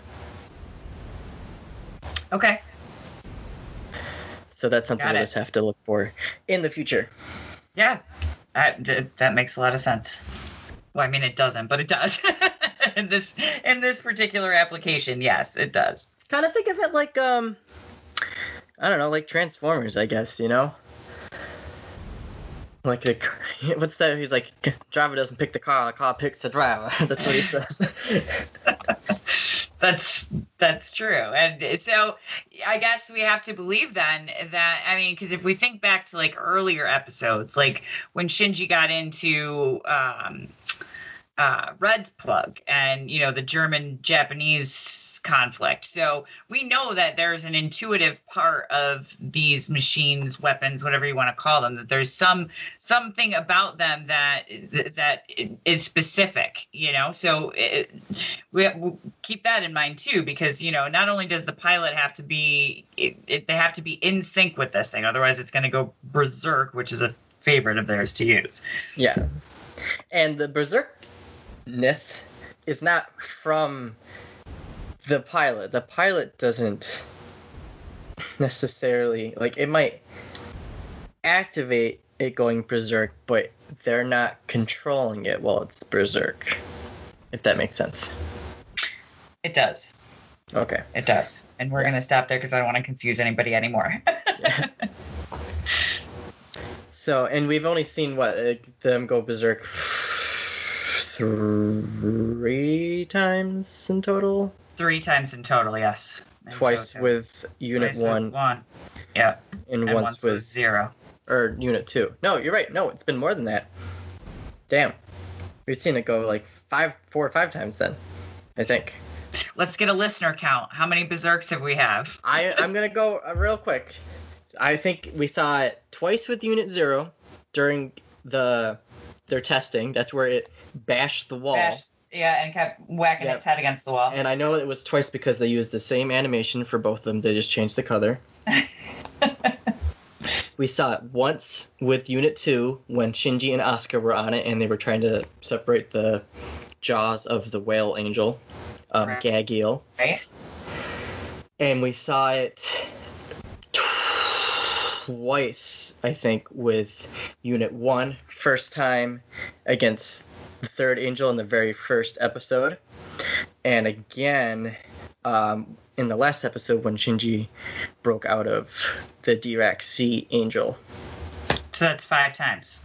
Speaker 2: Okay.
Speaker 1: So that's something
Speaker 2: Got
Speaker 1: we
Speaker 2: it.
Speaker 1: just have to look for in the future.
Speaker 2: Yeah. That, that makes a lot of sense. Well, I mean, it doesn't, but it does. in this in this particular application, yes, it does.
Speaker 1: Kind of think of it like um, I don't know, like Transformers, I guess. You know, like the what's that? He's like, driver doesn't pick the car, the car picks the driver. That's what he says.
Speaker 2: That's that's true, and so I guess we have to believe then that I mean, because if we think back to like earlier episodes, like when Shinji got into um, uh, Red's plug and you know the German Japanese conflict, so we know that there's an intuitive part of these machines, weapons, whatever you want to call them, that there's some something about them that that is specific, you know. So it, we, we keep that in mind too, because you know not only does the pilot have to be, it, it, they have to be in sync with this thing, otherwise it's going to go berserk, which is a favorite of theirs to use.
Speaker 1: yeah, and the berserkness is not from the pilot. The pilot doesn't necessarily like it might activate it going berserk, but they're not controlling it while it's berserk. If that makes sense.
Speaker 2: It does.
Speaker 1: Okay.
Speaker 2: It does. And we're
Speaker 1: Yeah.
Speaker 2: going to stop there because I don't want to confuse anybody anymore.
Speaker 1: So, and we've only seen what uh, them go berserk three times in total.
Speaker 2: Three times in total, yes. In
Speaker 1: Twice
Speaker 2: total.
Speaker 1: with Unit
Speaker 2: Twice with
Speaker 1: One,
Speaker 2: One. Yeah.
Speaker 1: and,
Speaker 2: And
Speaker 1: once,
Speaker 2: once
Speaker 1: with
Speaker 2: with zero.
Speaker 1: or Unit Two. No, you're right. No, it's been more than that. Damn, we've seen it go like five, four or five times then. I think.
Speaker 2: Let's get a listener count. How many berserks have we have?
Speaker 1: I I'm gonna go uh, real quick. I think we saw it twice with Unit Zero during the their testing. That's where it bashed the wall.
Speaker 2: Bash- yeah, and kept whacking its head against the wall.
Speaker 1: And I know it was twice because they used the same animation for both of them. They just changed the color. we saw it once with Unit 2 when Shinji and Asuka were on it and they were trying to separate the jaws of the whale angel, um,
Speaker 2: Right.
Speaker 1: Gagiel.
Speaker 2: right?
Speaker 1: And we saw it twice, I think, with Unit 1. First time against the third angel in the very first episode. And again um, in the last episode when Shinji broke out of the Dirac Sea angel.
Speaker 2: So that's five times.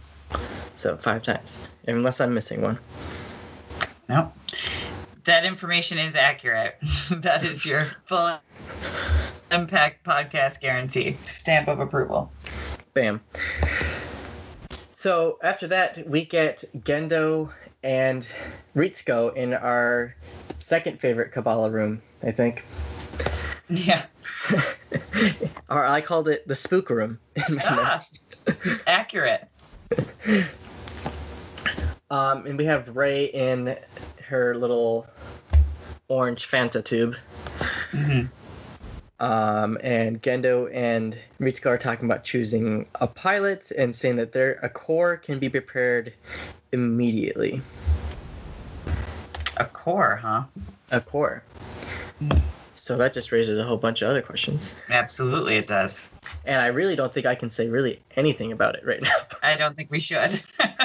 Speaker 1: So five times, unless I'm missing one.
Speaker 2: No. That information is accurate. that is your full impact podcast guarantee. Stamp of approval.
Speaker 1: Bam. So after that, we get Gendo and Ritsuko in our second favorite Kabbalah room, I think.
Speaker 2: Yeah.
Speaker 1: or I called it the spook room in my
Speaker 2: Ah. Accurate.
Speaker 1: Um, and we have Rei in her little orange Fanta tube.
Speaker 2: hmm
Speaker 1: Um, and Gendo and Ritsuko are talking about choosing a pilot and saying that their a core can be prepared immediately.
Speaker 2: A core, huh?
Speaker 1: A core. So that just raises a whole bunch of other questions.
Speaker 2: Absolutely, it does.
Speaker 1: And I really don't think I can say really anything about it right now.
Speaker 2: I don't think we should.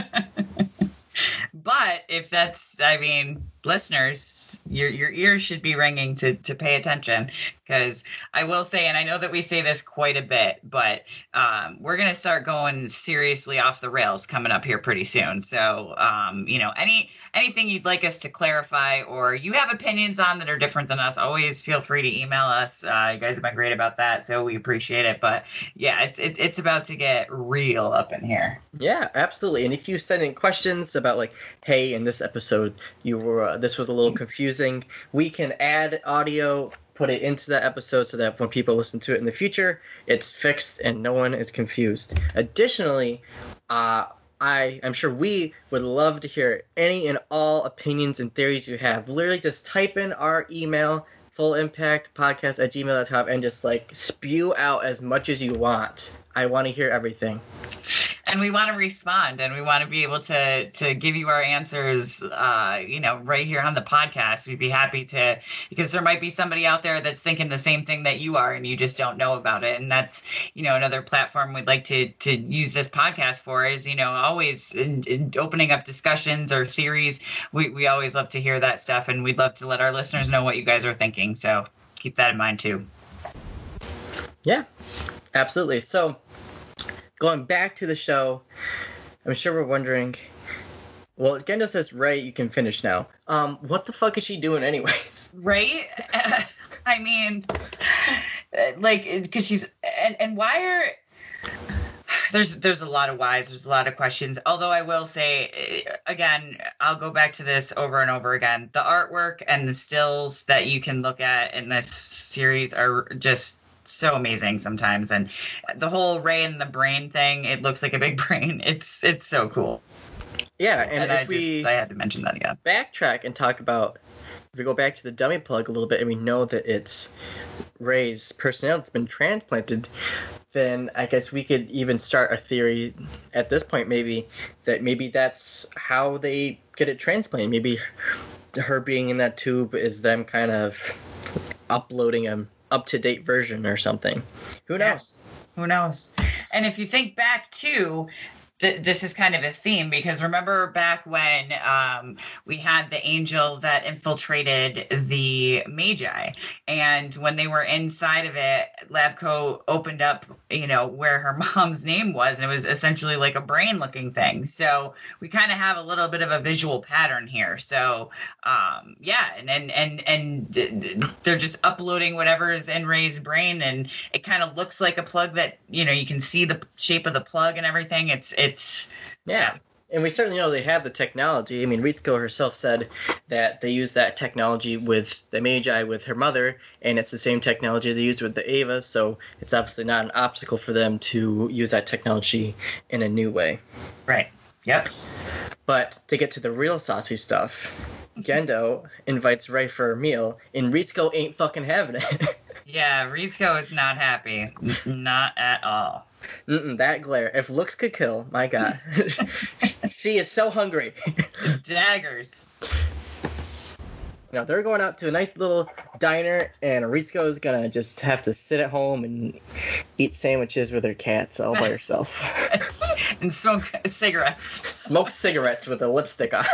Speaker 2: but if that's, I mean, listeners, your your ears should be ringing to to pay attention because I will say, and I know that we say this quite a bit, but um, we're gonna start going seriously off the rails coming up here pretty soon. So, um, you know, any anything you'd like us to clarify or you have opinions on that are different than us, always feel free to email us. Uh, you guys have been great about that, so we appreciate it. But yeah, it's it's it's about to get real up in here.
Speaker 1: Yeah, absolutely. And if you send in questions about like, hey, in this episode, you were uh, this was a little confusing, we can add audio put it into that episode so that when people listen to it in the future, it's fixed and no one is confused. Additionally, uh, I am sure we would love to hear any and all opinions and theories you have. Literally, just type in our email, full impact podcast at gmail.com, and just like spew out as much as you want. I want to hear everything.
Speaker 2: and we want to respond and we want to be able to to give you our answers uh you know right here on the podcast. We'd be happy to because there might be somebody out there that's thinking the same thing that you are and you just don't know about it. And that's you know another platform we'd like to to use this podcast for is you know always in, in opening up discussions or theories. We we always love to hear that stuff and we'd love to let our listeners know what you guys are thinking. So keep that in mind too.
Speaker 1: Yeah, absolutely. So, going back to the show, I'm sure we're wondering. Well, Gendo says, "Right, you can finish now. Um, what the fuck is she doing, anyways?
Speaker 2: right i mean like because she's and and why are there's there's a lot of whys there's a lot of questions although i will say eh, again i'll go back to this over and over again the artwork and the stills that you can look at in this series are just so amazing sometimes. And the whole Rei and the brain thing it looks like a big brain. It's it's so cool.
Speaker 1: Yeah, and,
Speaker 2: and,
Speaker 1: if
Speaker 2: I,
Speaker 1: we
Speaker 2: just, I had to mention that again.
Speaker 1: backtrack and talk about, if we go back to the dummy plug a little bit and we know that it's Rei's personnel that's been transplanted, then I guess we could even start a theory at this point, maybe, that maybe that's how they get it transplanted. Maybe her being in that tube is them kind of uploading a up to date version or something. Who
Speaker 2: Yeah.
Speaker 1: knows?
Speaker 2: who knows and if you think back to th- this is kind of a theme because remember back when um, we had the angel that infiltrated the magi and when they were inside of it labco opened up you know where her mom's name was and it was essentially like a brain looking thing. So we kind of have a little bit of a visual pattern here. So um, yeah and and and, and they're just uploading whatever is in Rei's brain and it kind of looks like a plug that you know you can see the shape of the plug and everything. It's it's
Speaker 1: Yeah. And we certainly know they have the technology. I mean, Ritsuko herself said that they use that technology with the Magi with her mother, and it's the same technology they used with the Eva, so it's obviously not an obstacle for them to use that technology in a new way.
Speaker 2: right yep
Speaker 1: But to get to the real saucy stuff, Gendo invites Rei for a meal, and Ritsuko ain't fucking having it.
Speaker 2: yeah Rizko is not happy not at all
Speaker 1: Mm-mm, that glare. If looks could kill, my god. she is so hungry.
Speaker 2: daggers
Speaker 1: You know, they're going out to a nice little diner, and Ritsuko is gonna just have to sit at home and eat sandwiches with her cats all by herself.
Speaker 2: and smoke cigarettes
Speaker 1: Smoke cigarettes with a lipstick on.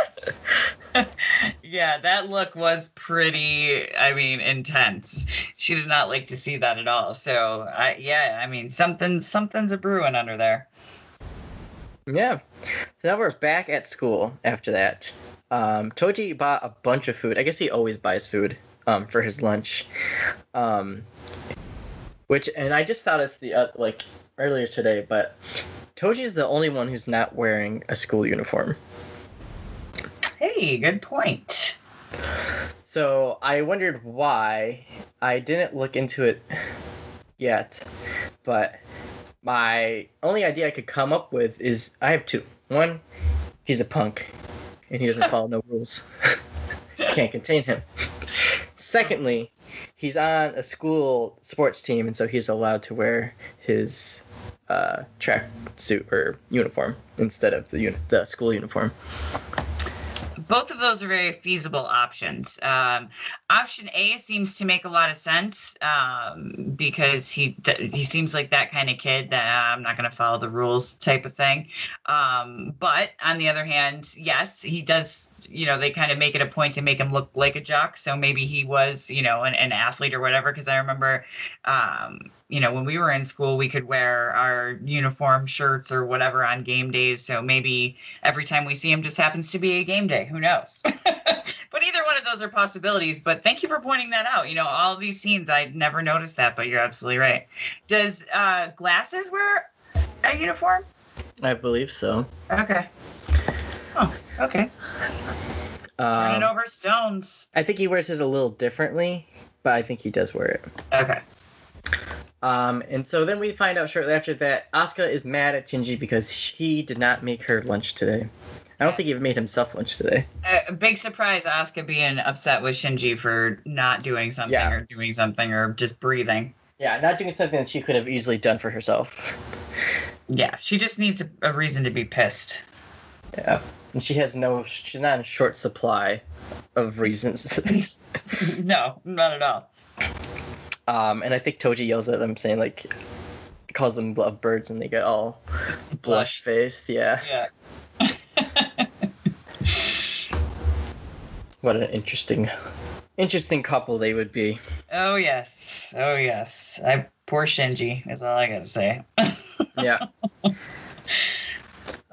Speaker 2: yeah that look was pretty i mean intense she did not like to see that at all so i yeah i mean something something's a brewing under there
Speaker 1: yeah. So now we're back at school after that. Um, Toji bought a bunch of food. I guess he always buys food um, for his lunch. Um, which, and I just thought it's the, uh, like, earlier today, but Toji's the only one who's not wearing a school uniform.
Speaker 2: Hey good point
Speaker 1: So I wondered why. I didn't look into it yet, but my only idea I could come up with is I have two. One, he's a punk, and he doesn't follow no rules. Can't contain him. Secondly, he's on a school sports team, and so he's allowed to wear his uh, track suit or uniform instead of the uni- the school uniform.
Speaker 2: Both of those are very feasible options. Um, option A seems to make a lot of sense um, because he he seems like that kind of kid that "Ah, I'm not going to follow the rules type of thing. Um, but on the other hand, yes, he does. You know, they kind of make it a point to make him look like a jock. So maybe he was, you know, an, an athlete or whatever. Because I remember, um, you know, when we were in school, we could wear our uniform shirts or whatever on game days. So maybe every time we see him just happens to be a game day. Who knows? but either one of those are possibilities. But thank you for pointing that out. You know, all these scenes, I never noticed that, but you're absolutely right. Does uh, glasses wear a uniform?
Speaker 1: I believe so.
Speaker 2: Okay. Oh, okay. Turning
Speaker 1: Um,
Speaker 2: over stones.
Speaker 1: I think he wears his a little differently. but I think he does wear it.
Speaker 2: Okay.
Speaker 1: Um, and so then we find out shortly after that Asuka is mad at Shinji because he did not make her lunch today. I don't think he even made himself lunch today.
Speaker 2: A big surprise, Asuka being upset with Shinji for not doing something
Speaker 1: Yeah.
Speaker 2: or doing something or just breathing.
Speaker 1: Yeah, not doing something that she could have easily done for herself.
Speaker 2: Yeah, she just needs a, a reason to be pissed.
Speaker 1: Yeah, and she has no. She's not in short supply of reasons.
Speaker 2: no, not at all.
Speaker 1: Um, and I think Toji yells at them, saying like, calls them lovebirds, and they get all blush faced. Yeah,
Speaker 2: Yeah.
Speaker 1: what an interesting, interesting couple they would be.
Speaker 2: Oh yes. Oh yes. I poor Shinji is all I gotta say.
Speaker 1: yeah.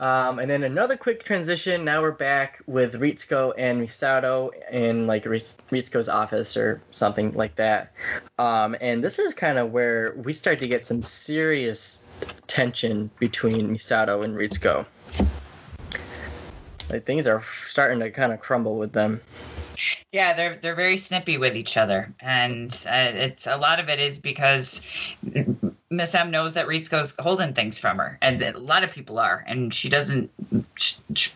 Speaker 1: Um, and then another quick transition. Now we're back with Ritsuko and Misato in like Ritsuko's office or something like that. Um, and this is kind of where we start to get some serious tension between Misato and Ritsuko. Like things are starting to kind of crumble with them.
Speaker 2: Yeah, they're they're very snippy with each other, and uh, it's a lot of it is because Miss M knows that Ritsuko's holding things from her, and a lot of people are, and she doesn't. sh- sh-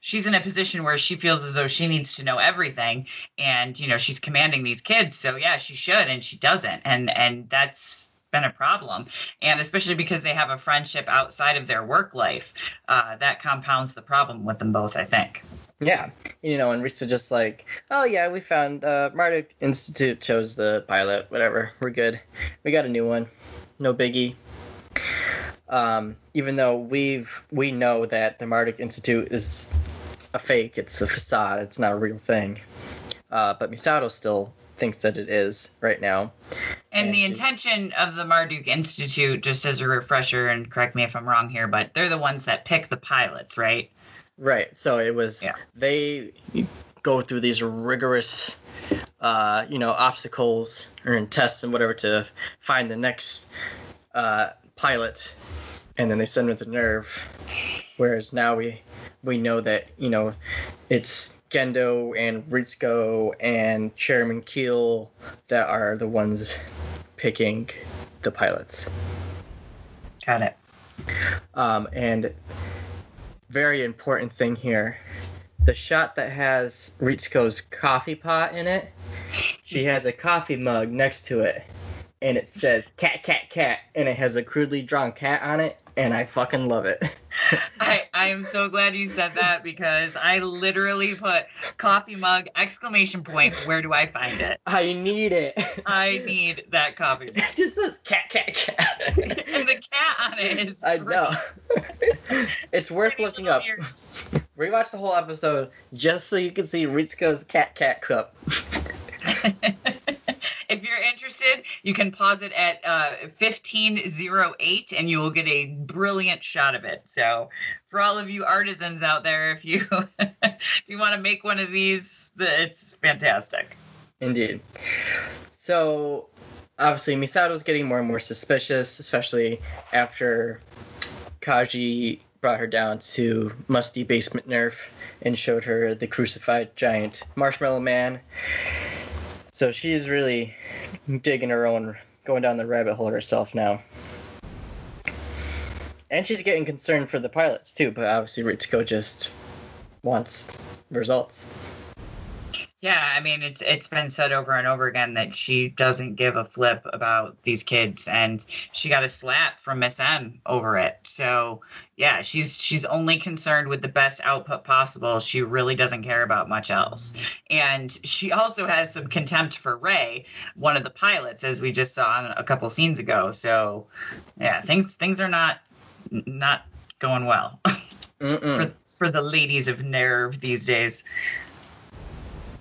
Speaker 2: She's in a position where she feels as though she needs to know everything, and you know she's commanding these kids. So yeah, she should, and she doesn't, and and that's been a problem and especially because they have a friendship outside of their work life uh, that compounds the problem with them both i think
Speaker 1: Yeah, you know, and Ritsu just like, oh yeah, we found uh, Marduk Institute chose the pilot. Whatever, we're good. We got a new one, no biggie. Um, even though we've we know that the Marduk Institute is a fake, it's a facade, it's not a real thing. Uh, but Misato still thinks that it is right now.
Speaker 2: And
Speaker 1: And
Speaker 2: the intention of the Marduk Institute, just as a refresher, and correct me if I'm wrong here, but they're the ones that pick the pilots, right?
Speaker 1: Right. So it was
Speaker 2: Yeah.
Speaker 1: they go through these rigorous uh, you know, obstacles or in tests and whatever to find the next uh, pilot and then they send them to NERV. Whereas now we we know that, you know, it's Gendo and Ritsuko and Chairman Keel that are the ones picking the pilots.
Speaker 2: Got it.
Speaker 1: Um, and very important thing here the shot that has Ritsuko's coffee pot in it, she has a coffee mug next to it, and it says cat, cat, cat, and it has a crudely drawn cat on it, and I fucking love it.
Speaker 2: I, I am so glad you said that because I literally put coffee mug exclamation point. Where do I find it?
Speaker 1: I need it.
Speaker 2: I need that coffee mug.
Speaker 1: It just says cat, cat, cat.
Speaker 2: and the cat on it is
Speaker 1: I know. it's worth looking up.
Speaker 2: ears.
Speaker 1: Rewatch the whole episode just so you can see Ritsuko's cat, cat cup.
Speaker 2: interested, you can pause it at uh, 1508 and you will get a brilliant shot of it. So, for all of you artisans out there, if you if you want to make one of these, it's fantastic.
Speaker 1: Indeed. So, obviously, Misato Misato's getting more and more suspicious, especially after Kaji brought her down to Musty Basement NERV and showed her the crucified giant Marshmallow Man. So, she's really digging her own, going down the rabbit hole herself now. And she's getting concerned for the pilots, too, but obviously, Ritsuko just wants results.
Speaker 2: Yeah, I mean it's it's been said over and over again that she doesn't give a flip about these kids and she got a slap from Miss M over it. So, yeah, she's she's only concerned with the best output possible. She really doesn't care about much else. And she also has some contempt for Rei, one of the pilots as we just saw a couple scenes ago. So, yeah, things things are not not going well for for the ladies of NERV these days.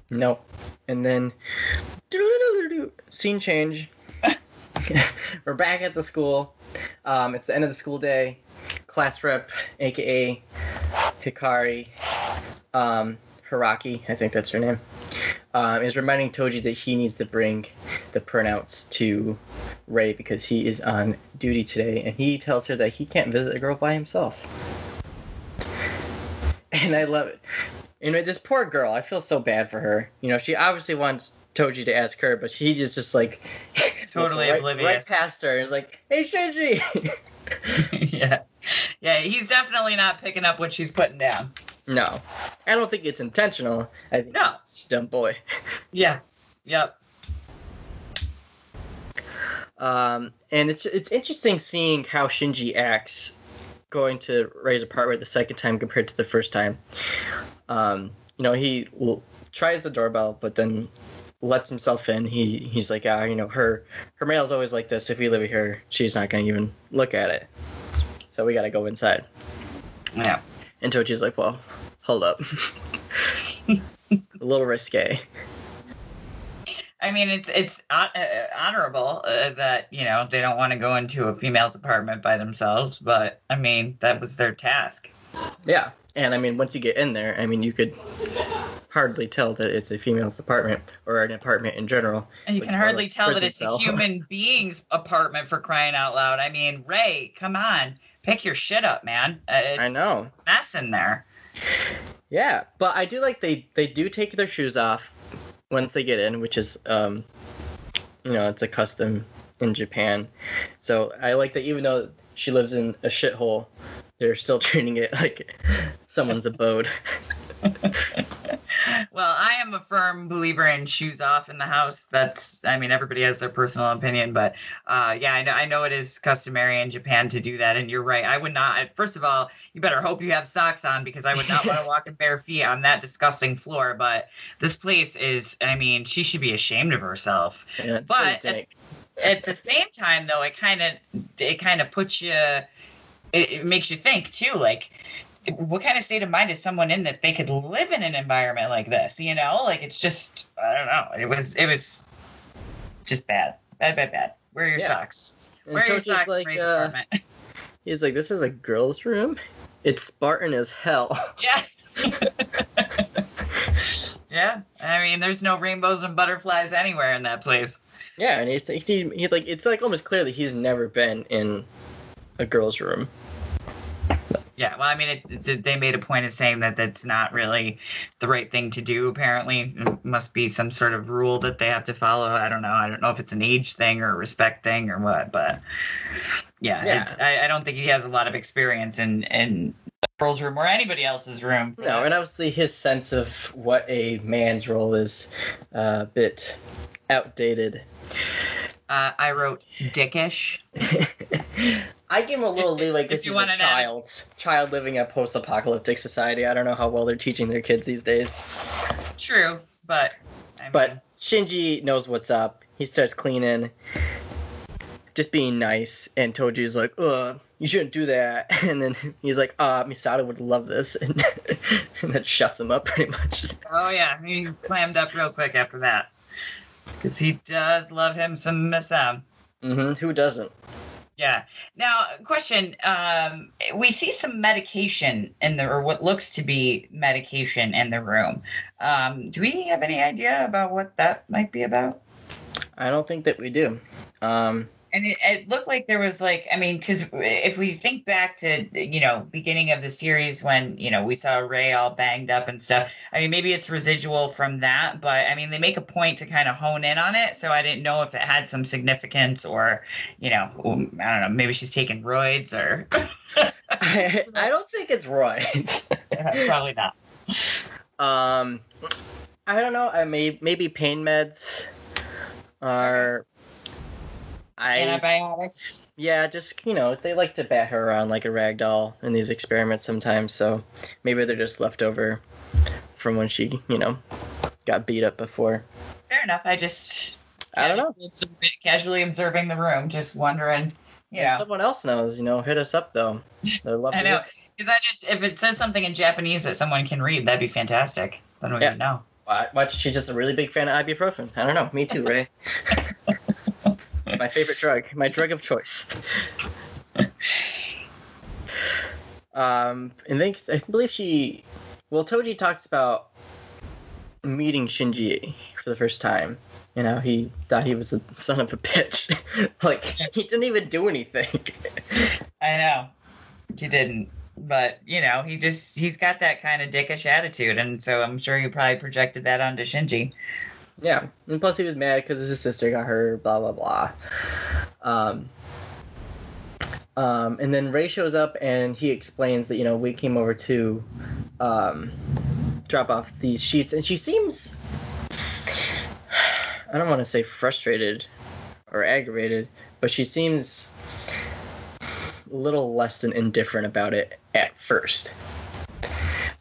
Speaker 1: No. And then scene change. We're back at the school. Um, it's the end of the school day. Class rep, aka Hikari, um, Hiraki, I think that's her name, um, is reminding Toji that he needs to bring the printouts to Rei because he is on duty today, and he tells her that he can't visit a girl by himself. And I love it. You know, this poor girl, I feel so bad for her. You know, she obviously wants Toji to ask her, but she just just like
Speaker 2: Totally
Speaker 1: right,
Speaker 2: oblivious.
Speaker 1: right past her. It's like, hey Shinji.
Speaker 2: yeah. Yeah, he's definitely not picking up what she's putting down.
Speaker 1: no, I don't think it's intentional. I think
Speaker 2: No.
Speaker 1: it's dumb boy.
Speaker 2: Yeah. Yep.
Speaker 1: Um, and it's it's interesting seeing how Shinji acts going to Rei's apartment the second time compared to the first time. Um, you know, he will, tries the doorbell, but then lets himself in. He he's like, ah, you know, her her mail's always like this. If we leave it here, she's not gonna even look at it. So we gotta go inside.
Speaker 2: Yeah.
Speaker 1: And Toji's like, well, hold up. A little risque.
Speaker 2: I mean, it's it's uh, honorable uh, that you know they don't want to go into a female's apartment by themselves, but I mean that was their task.
Speaker 1: Yeah. And I mean, once you get in there, I mean, you could hardly tell that it's a female's apartment or an apartment in general.
Speaker 2: And you can hardly tell that it's a human being's apartment for crying out loud. I mean, Rei, come on, pick your shit up, man. Uh, it's,
Speaker 1: I know.
Speaker 2: it's a mess in there.
Speaker 1: Yeah, but I do like they they do take their shoes off once they get in, which is um, you know, it's a custom in Japan. So I like that even though she lives in a shithole, they're still treating it like someone's abode.
Speaker 2: Well, I am a firm believer in shoes off in the house. That's, I mean, everybody has their personal opinion, but uh, yeah, I know, I know it is customary in Japan to do that. And you're right. I would not, first of all, you better hope you have socks on because I would not want to walk in bare feet on that disgusting floor. But this place is, I mean, she should be ashamed of herself.
Speaker 1: It's
Speaker 2: But-
Speaker 1: dank.
Speaker 2: At the same time, though, it kind of, it kind of puts you, it, it makes you think too, like, what kind of state of mind is someone in that they could live in an environment like this? You know, like it's just I don't know. It was it was just bad, bad, bad, bad. Where are your
Speaker 1: Yeah.
Speaker 2: socks?
Speaker 1: And
Speaker 2: are your socks,
Speaker 1: like, uh,
Speaker 2: apartment?
Speaker 1: he's like, this is a girl's room. It's Spartan as hell.
Speaker 2: yeah. yeah, I mean, there's no rainbows and butterflies anywhere in that place.
Speaker 1: Yeah, and he, he, he like it's like almost clear that he's never been in a girl's room.
Speaker 2: Yeah, well, I mean, it, it, they made a point of saying that that's not really the right thing to do. Apparently, it must be some sort of rule that they have to follow. I don't know. I don't know if it's an age thing or a respect thing or what, but yeah,
Speaker 1: Yeah.
Speaker 2: It's, I, I don't think he has a lot of experience in in a girl's room or anybody else's room.
Speaker 1: No, and obviously his sense of what a man's role is uh, a bit outdated.
Speaker 2: uh, I wrote dickish.
Speaker 1: I give him a little leeway because he's a
Speaker 2: an
Speaker 1: child. Child living in a post-apocalyptic society. I don't know how well they're teaching their kids these days.
Speaker 2: True, but I mean,
Speaker 1: But Shinji knows what's up. He starts cleaning, just being nice, and Toji's like, "Ugh, you shouldn't do that." And then he's like, "Uh, Misato would love this," and, and that shuts him up pretty much.
Speaker 2: oh yeah, he clammed up real quick after that because he does love him some Miss M.
Speaker 1: hmm Who doesn't?
Speaker 2: Yeah. Now, question: um, We see some medication in the, or what looks to be medication in the room. Um, do we have any idea about what that might be about?
Speaker 1: I don't think that we do. Um,
Speaker 2: And it, it looked like there was like, I mean, because if we think back to you know beginning of the series when you know we saw Rei all banged up and stuff. I mean, maybe it's residual from that, but I mean, they make a point to kind of hone in on it. So I didn't know if it had some significance or, you know, I don't know, maybe she's taking roids or
Speaker 1: I, I don't think it's right.
Speaker 2: probably not.
Speaker 1: um, I don't know. I may maybe pain meds are. I
Speaker 2: Antibiotics.
Speaker 1: yeah, just you know they like to bat her around like a rag doll in these experiments sometimes. So maybe they're just left over from when she you know got beat up before.
Speaker 2: Fair enough. I just
Speaker 1: I don't know.
Speaker 2: casually Casually observing the room, just wondering. You
Speaker 1: If someone else knows, you know, hit us up though.
Speaker 2: I know because if it says something in Japanese that someone can read, that'd be fantastic. Then we
Speaker 1: Yeah.
Speaker 2: know.
Speaker 1: Why she's just a really big fan of ibuprofen? I don't know. Me too, Rei. my favorite drug, my drug of choice. um, and they, I believe she, well, Toji talks about meeting Shinji for the first time. You know, he thought he was a son of a bitch. like he didn't even do anything.
Speaker 2: I know. He didn't. But, you know, he just he's got that kind of dickish attitude and so I'm sure he probably projected that onto Shinji.
Speaker 1: Yeah, and plus he was mad because his sister got hurt. Blah blah blah. Um, um, and then Rei shows up and he explains that you know we came over to um, drop off these sheets, and she seems I don't want to say frustrated or aggravated, but she seems a little less than indifferent about it at first.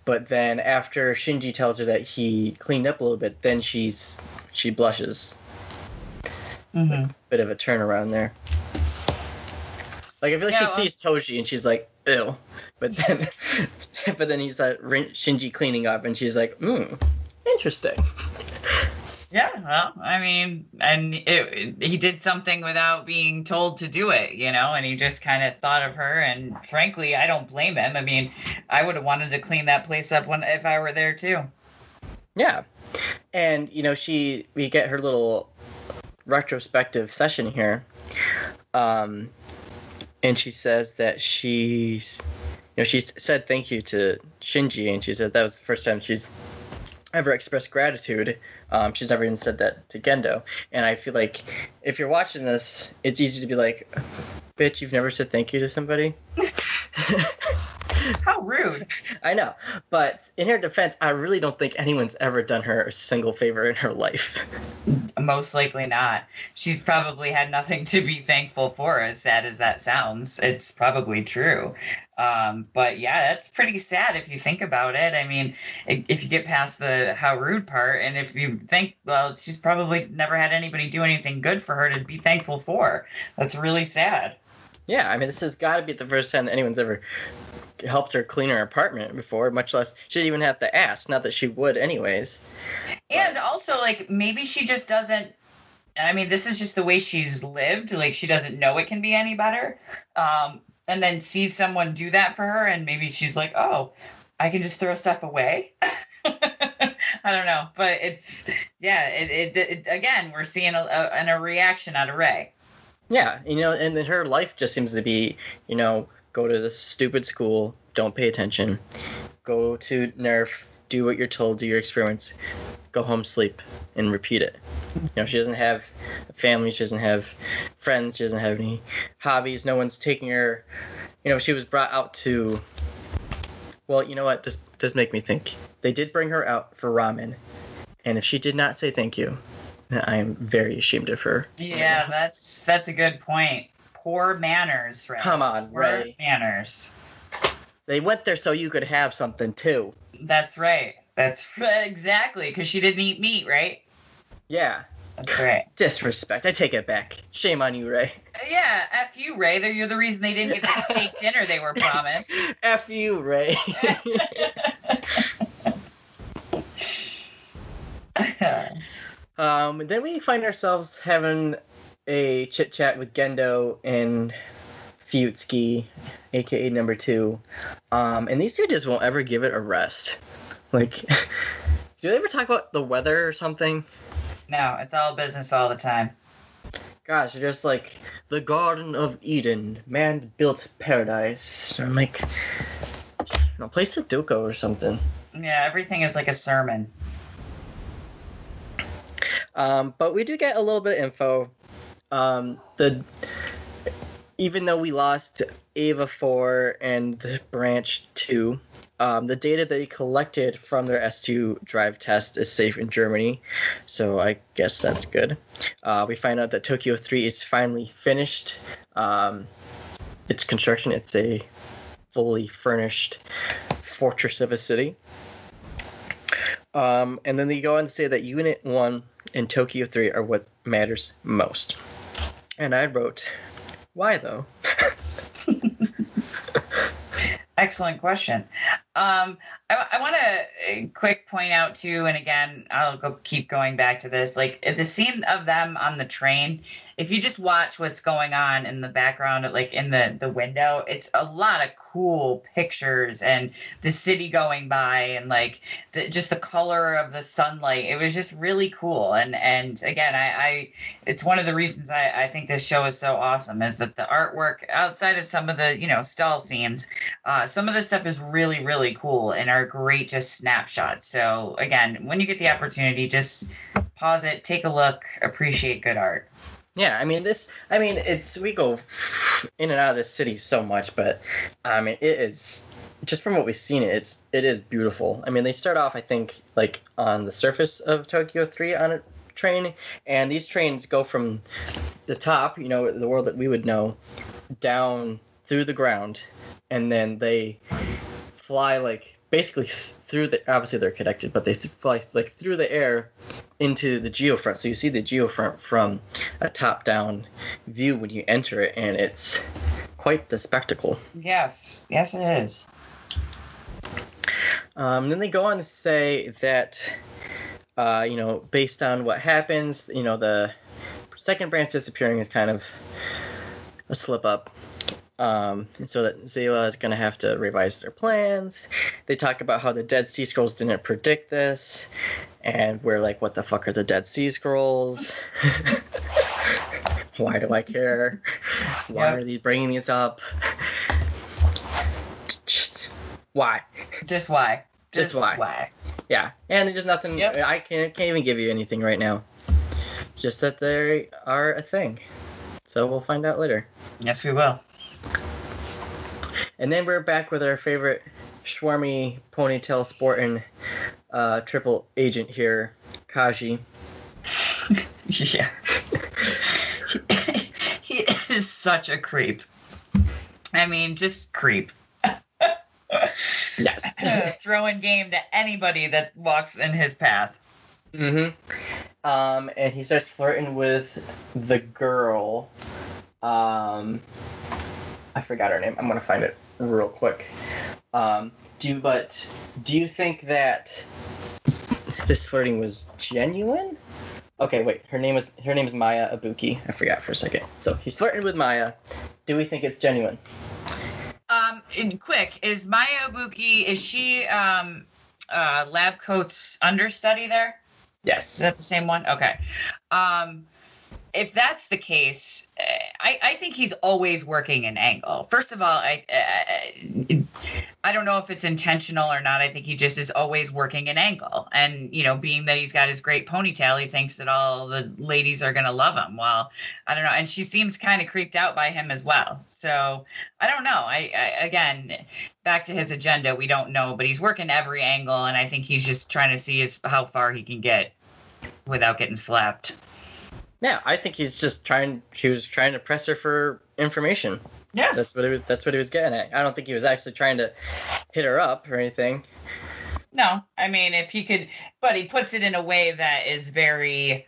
Speaker 1: But then after Shinji tells her that he cleaned up a little bit, then she's she blushes.
Speaker 2: Mm-hmm.
Speaker 1: Bit of a turnaround there. Like I feel like
Speaker 2: Yeah,
Speaker 1: she
Speaker 2: well-
Speaker 1: sees Toji and she's like, ew. But then but then he's like Shinji cleaning up and she's like, hmm, interesting.
Speaker 2: Yeah, well, I mean, and it, it- he did something without being told to do it, you know, and he just kind of thought of her. And frankly, I don't blame him. I mean, I would have wanted to clean that place up when if I were there too.
Speaker 1: Yeah. And you know, she we get her little retrospective session here. Um and she says that she's you know, she said thank you to Shinji and she said that was the first time she's ever expressed gratitude. Um, she's never even said that to Gendo. And I feel like if you're watching this, it's easy to be like, bitch, you've never said thank you to somebody.
Speaker 2: How rude.
Speaker 1: I know, but in her defense, I really don't think anyone's ever done her a single favor in her life.
Speaker 2: Most likely not. She's probably had nothing to be thankful for, as sad as that sounds. It's probably true. Um, but yeah, that's pretty sad if you think about it. I mean, if you get past the how rude part, and if you think, well, she's probably never had anybody do anything good for her to be thankful for. That's really sad.
Speaker 1: Yeah, I mean, this has got to be the first time that anyone's ever helped her clean her apartment before, much less she didn't even have to ask. Not that she would, anyways.
Speaker 2: And also, like, maybe she just doesn't. I mean, this is just the way she's lived. Like, she doesn't know it can be any better. Um, and then sees someone do that for her, and maybe she's like, oh, I can just throw stuff away. I don't know. But it's, yeah, it, it, it again, we're seeing a, a, and a reaction out of Rei.
Speaker 1: Yeah, you know, and then her life just seems to be, you know, go to this stupid school, don't pay attention, go to NERV, do what you're told, do your experiments, go home, sleep, and repeat it. You know, she doesn't have family, she doesn't have friends, she doesn't have any hobbies, no one's taking her. You know, she was brought out to. Well, you know what? This does make me think. They did bring her out for ramen, and if she did not say thank you, then I am very ashamed of her.
Speaker 2: Yeah, that's that's a good point. Poor manners, Rei.
Speaker 1: Come on,
Speaker 2: Poor
Speaker 1: Rei.
Speaker 2: manners.
Speaker 1: They went there so you could have something too.
Speaker 2: That's right. That's exactly because she didn't eat meat, right?
Speaker 1: Yeah.
Speaker 2: That's right.
Speaker 1: Disrespect. I take it back. Shame on you, Rei.
Speaker 2: Uh, yeah, F you, Rei. They're, you're the reason they didn't get the steak dinner they were promised.
Speaker 1: F you, Rei. Um, then we find ourselves having a chit chat with Gendo and Fuyutsuki, aka number two. Um, and these two just won't ever give it a rest. Like, do they ever talk about the weather or something?
Speaker 2: no, it's all business all the time.
Speaker 1: Gosh, they're just like the Garden of Eden, man built paradise. I'm like, no, play Sudoku or something.
Speaker 2: Yeah, everything is like a sermon.
Speaker 1: Um, but we do get a little bit of info. Um, the even though we lost Eva four and the Branch two, um, the data they collected from their S2 drive test is safe in Germany, so I guess that's good. Uh, we find out that Tokyo 3 is finally finished. Um, its construction, it's a fully furnished fortress of a city. Um, and then they go on to say that Unit 1 and Tokyo 3 are what matters most. And I wrote, why though?
Speaker 2: Excellent question. Um, I, I want to quick point out too, and again, I'll go keep going back to this. Like the scene of them on the train. If you just watch what's going on in the background, like in the the window, it's a lot of cool pictures and the city going by, and like the, just the color of the sunlight. It was just really cool. And and again, I, I it's one of the reasons I, I think this show is so awesome is that the artwork outside of some of the you know stall scenes uh, some of the stuff is really really cool and are great just snapshots. So again, when you get the opportunity, just pause it, take a look, appreciate good art.
Speaker 1: Yeah, I mean this. I mean it's we go in and out of the city so much, but I mean it is just from what we've seen. It's it is beautiful. I mean they start off I think like on the surface of Tokyo three on a train, and these trains go from the top, you know, the world that we would know, down through the ground, and then they fly like basically through the obviously they're connected but they fly like through the air into the geofront. So you see the geofront from a top down view when you enter it and it's quite the spectacle.
Speaker 2: Yes, yes, it is.
Speaker 1: um, then they go on to say that uh, you know based on what happens you know the second branch disappearing is kind of a slip up um, and so that SEELE is going to have to revise their plans. They talk about how the Dead Sea Scrolls didn't predict this, and we're like, what the fuck are the Dead Sea Scrolls? Why do I care? Why
Speaker 2: Yep.
Speaker 1: are they bringing these up? Just why?
Speaker 2: Just why?
Speaker 1: Just why.
Speaker 2: Why?
Speaker 1: Yeah, and there's nothing.
Speaker 2: Yep.
Speaker 1: I can't can't even give you anything right now. Just that they are a thing. So we'll find out later.
Speaker 2: Yes, we will.
Speaker 1: And then we're back with our favorite Schwarmy ponytail sporting uh, triple agent here, Kaji.
Speaker 2: Yeah. he is such a creep. I mean, just creep.
Speaker 1: Yes.
Speaker 2: Throwing game to anybody that walks in his path.
Speaker 1: mm-hmm. Um, and he starts flirting with the girl. Um, I forgot her name. I'm gonna find it real quick. Um, do you, but do you think that this flirting was genuine? Okay, wait. Her name is her name is Maya Ibuki. I forgot for a second. So he's flirting with Maya. Do we think it's genuine?
Speaker 2: Um, quick, is Maya Ibuki. is she um uh lab coat's understudy there?
Speaker 1: Yes.
Speaker 2: Is that the same one? Okay. Um, if that's the case, uh, I, I think he's always working an angle. First of all, I, uh, I don't know if it's intentional or not. I think he just is always working an angle. And, you know, being that he's got his great ponytail, he thinks that all the ladies are going to love him. Well, I don't know. And she seems kind of creeped out by him as well. So I don't know. I, I again, back to his agenda, we don't know, but he's working every angle. And I think he's just trying to see how far he can get without getting slapped.
Speaker 1: Yeah, I think he's just trying. He was trying to press her for information.
Speaker 2: Yeah.
Speaker 1: That's what he was. That's what he was getting at. I don't think he was actually trying to hit her up or anything.
Speaker 2: No, I mean, if he could, but he puts it in a way that is very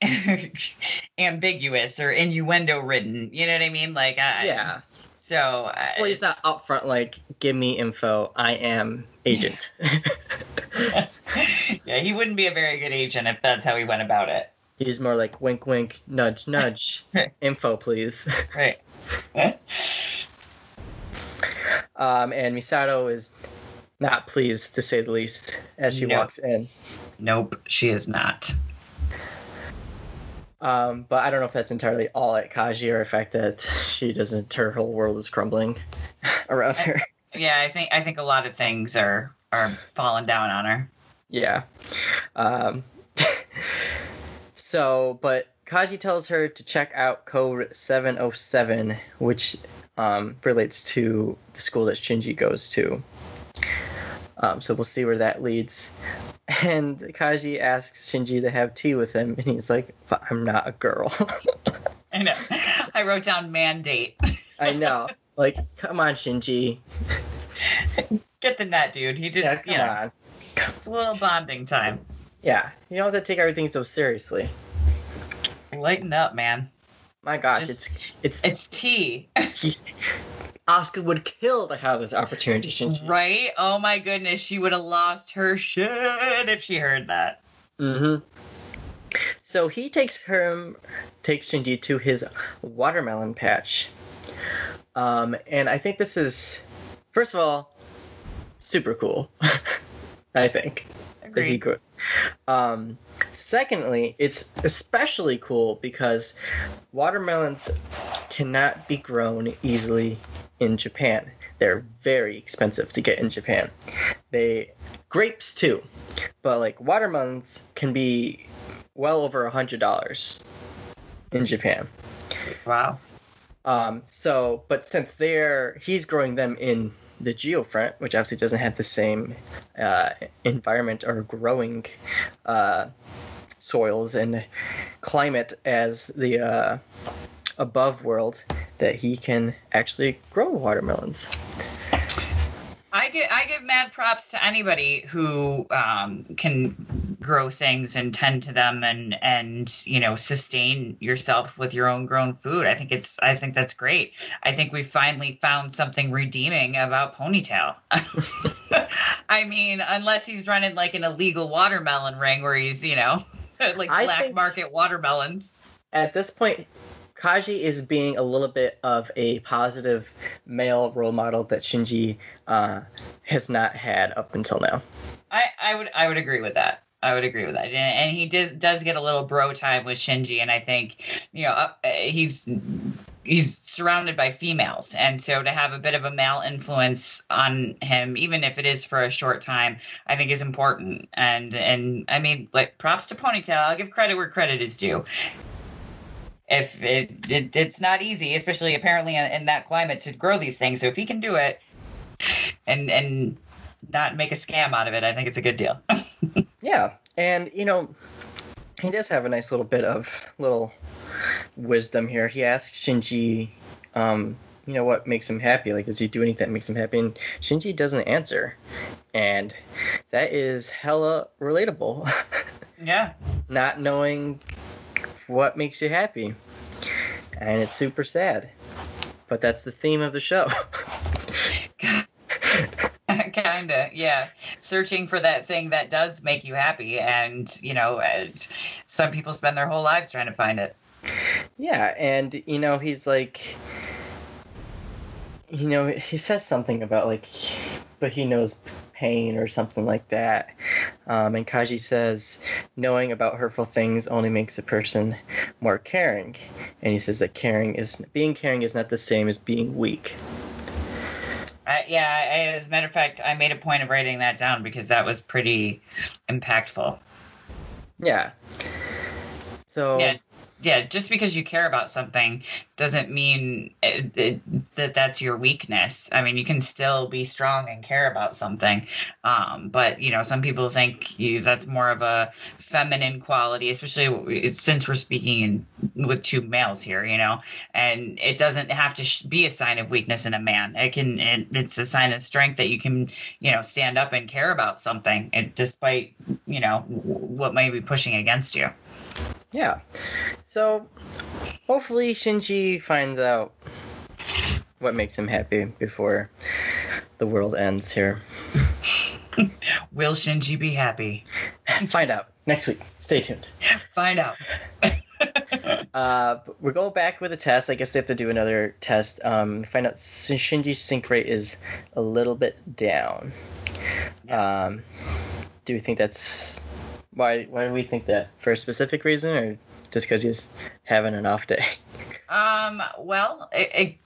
Speaker 2: ambiguous or innuendo ridden. You know what I mean? Like, I,
Speaker 1: Yeah.
Speaker 2: So, I,
Speaker 1: Well, he's not upfront like, "Give me info. I am agent."
Speaker 2: yeah, he wouldn't be a very good agent if that's how he went about it.
Speaker 1: He's more like, "Wink, wink, nudge, nudge. info, please."
Speaker 2: Right.
Speaker 1: Um, and Misato is not pleased, to say the least, as she
Speaker 2: No.
Speaker 1: walks in.
Speaker 2: nope, she is not.
Speaker 1: Um, but I don't know if that's entirely all at Kaji or the fact that she doesn't. Her whole world is crumbling around her.
Speaker 2: Yeah, I think I think a lot of things are are falling down on her.
Speaker 1: Yeah. Um, so, but Kaji tells her to check out code 707, which um, relates to the school that Shinji goes to. Um, so we'll see where that leads. And Kaji asks Shinji to have tea with him, and he's like, I'm not a girl.
Speaker 2: I know. I wrote down mandate.
Speaker 1: I know. Like, come on, Shinji.
Speaker 2: Get the net, dude. He just,
Speaker 1: Yeah, come
Speaker 2: you know,
Speaker 1: on.
Speaker 2: it's a little bonding time.
Speaker 1: Yeah, you don't have to take everything so seriously.
Speaker 2: Lighten up, man.
Speaker 1: My gosh,
Speaker 2: just-
Speaker 1: it's it's,
Speaker 2: It's tea.
Speaker 1: Asuka would kill to have this opportunity, Shinji.
Speaker 2: Right? Oh my goodness, she would have lost her shit if she heard that.
Speaker 1: Mm-hmm. So he takes her, takes Shinji to his watermelon patch. Um, and I think this is, first of all, super cool. I think. that he
Speaker 2: Agreed.
Speaker 1: Um, secondly, it's especially cool because watermelons cannot be grown easily in Japan. they're very expensive to get in Japan. They grapes too, but like watermelons can be well over a hundred dollars in Japan.
Speaker 2: Wow.
Speaker 1: Um, so, but since they're he's growing them in the geofront, which obviously doesn't have the same uh, environment or growing uh, soils and climate as the uh, above world, that he can actually grow watermelons.
Speaker 2: I give I give mad props to anybody who um, can grow things and tend to them and and you know sustain yourself with your own grown food. I think it's I think that's great. I think we finally found something redeeming about Ponytail. I mean, unless he's running like an illegal watermelon ring where he's you know like
Speaker 1: I
Speaker 2: black market watermelons.
Speaker 1: At this point, Kaji is being a little bit of a positive male role model that Shinji uh, has not had up until now.
Speaker 2: I, I would I would agree with that. I would agree with that, and, he does does get a little bro time with Shinji, and I think you know uh, he's he's surrounded by females, and so to have a bit of a male influence on him, even if it is for a short time, I think is important. And and I mean, like props to Ponytail. I'll give credit where credit is due. If it, it it's not easy, especially apparently in, in that climate, to grow these things. So if he can do it, and and not make a scam out of it, I think it's a good deal.
Speaker 1: Yeah, and you know, he does have a nice little bit of little wisdom here. He asks Shinji, um, you know, what makes him happy? Like, does he do anything that makes him happy? And Shinji doesn't answer, and that is hella relatable.
Speaker 2: yeah.
Speaker 1: Not knowing what makes you happy, and it's super sad. But that's the theme of the show.
Speaker 2: Kinda, yeah. Searching for that thing that does make you happy, and you know, uh, some people spend their whole lives trying to find it.
Speaker 1: Yeah, and you know, he's like you know, he says something about like but he knows pain or something like that. Um, and Kaji says knowing about hurtful things only makes a person more caring. And he says that caring is being caring is not the same as being weak.
Speaker 2: Uh, yeah, I, as a matter of fact, I made a point of writing that down because that was pretty impactful.
Speaker 1: Yeah. So
Speaker 2: Yeah, yeah. Just because you care about something doesn't mean it, it, that that's your weakness. I mean, you can still be strong and care about something, um, but you know, some people think you, that's more of a feminine quality, especially since we're speaking in, with two males here. You know, and it doesn't have to sh- be a sign of weakness in a man. It can. It, it's a sign of strength that you can, you know, stand up and care about something, and despite you know what may be pushing against you.
Speaker 1: Yeah. So hopefully Shinji finds out what makes him happy before the world ends here.
Speaker 2: Will Shinji be happy?
Speaker 1: Find out next week. Stay tuned.
Speaker 2: Find out.
Speaker 1: Uh, we're going back with a test. I guess they have to do another test. Um, find out Shinji's sync rate is a little bit down.
Speaker 2: Yes.
Speaker 1: Um, do you think that's why? Why do we think that? For a specific reason, or just because he's having an off day?
Speaker 2: Um, well, it, it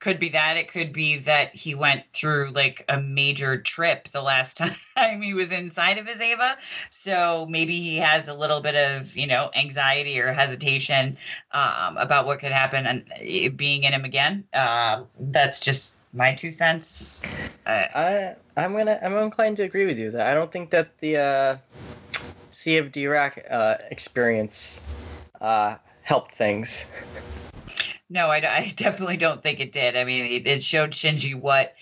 Speaker 2: could be that. It could be that he went through like a major trip the last time he was inside of his Eva. So maybe he has a little bit of, you know, anxiety or hesitation um, about what could happen and it being in him again. Uh, that's just my two cents. Uh,
Speaker 1: I I'm gonna I'm inclined to agree with you that I don't think that the uh, Sea of Dirac uh, experience uh, helped things.
Speaker 2: No, I, I definitely don't think it did. I mean, it, it showed Shinji what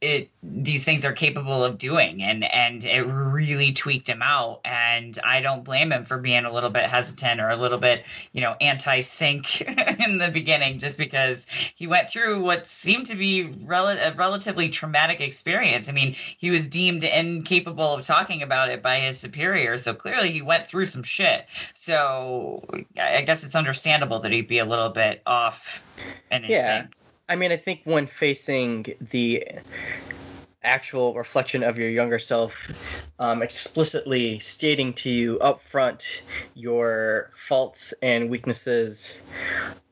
Speaker 2: it these things are capable of doing, and and it really tweaked him out. And I don't blame him for being a little bit hesitant or a little bit, you know, anti-sync in the beginning, just because he went through what seemed to be rel- a relatively traumatic experience. I mean, he was deemed incapable of talking about it by his superior, so clearly he went through some shit. So I guess it's understandable that he'd be a little bit off in his
Speaker 1: Yeah.
Speaker 2: sync.
Speaker 1: I mean, I think when facing the actual reflection of your younger self, um, explicitly stating to you up front your faults and weaknesses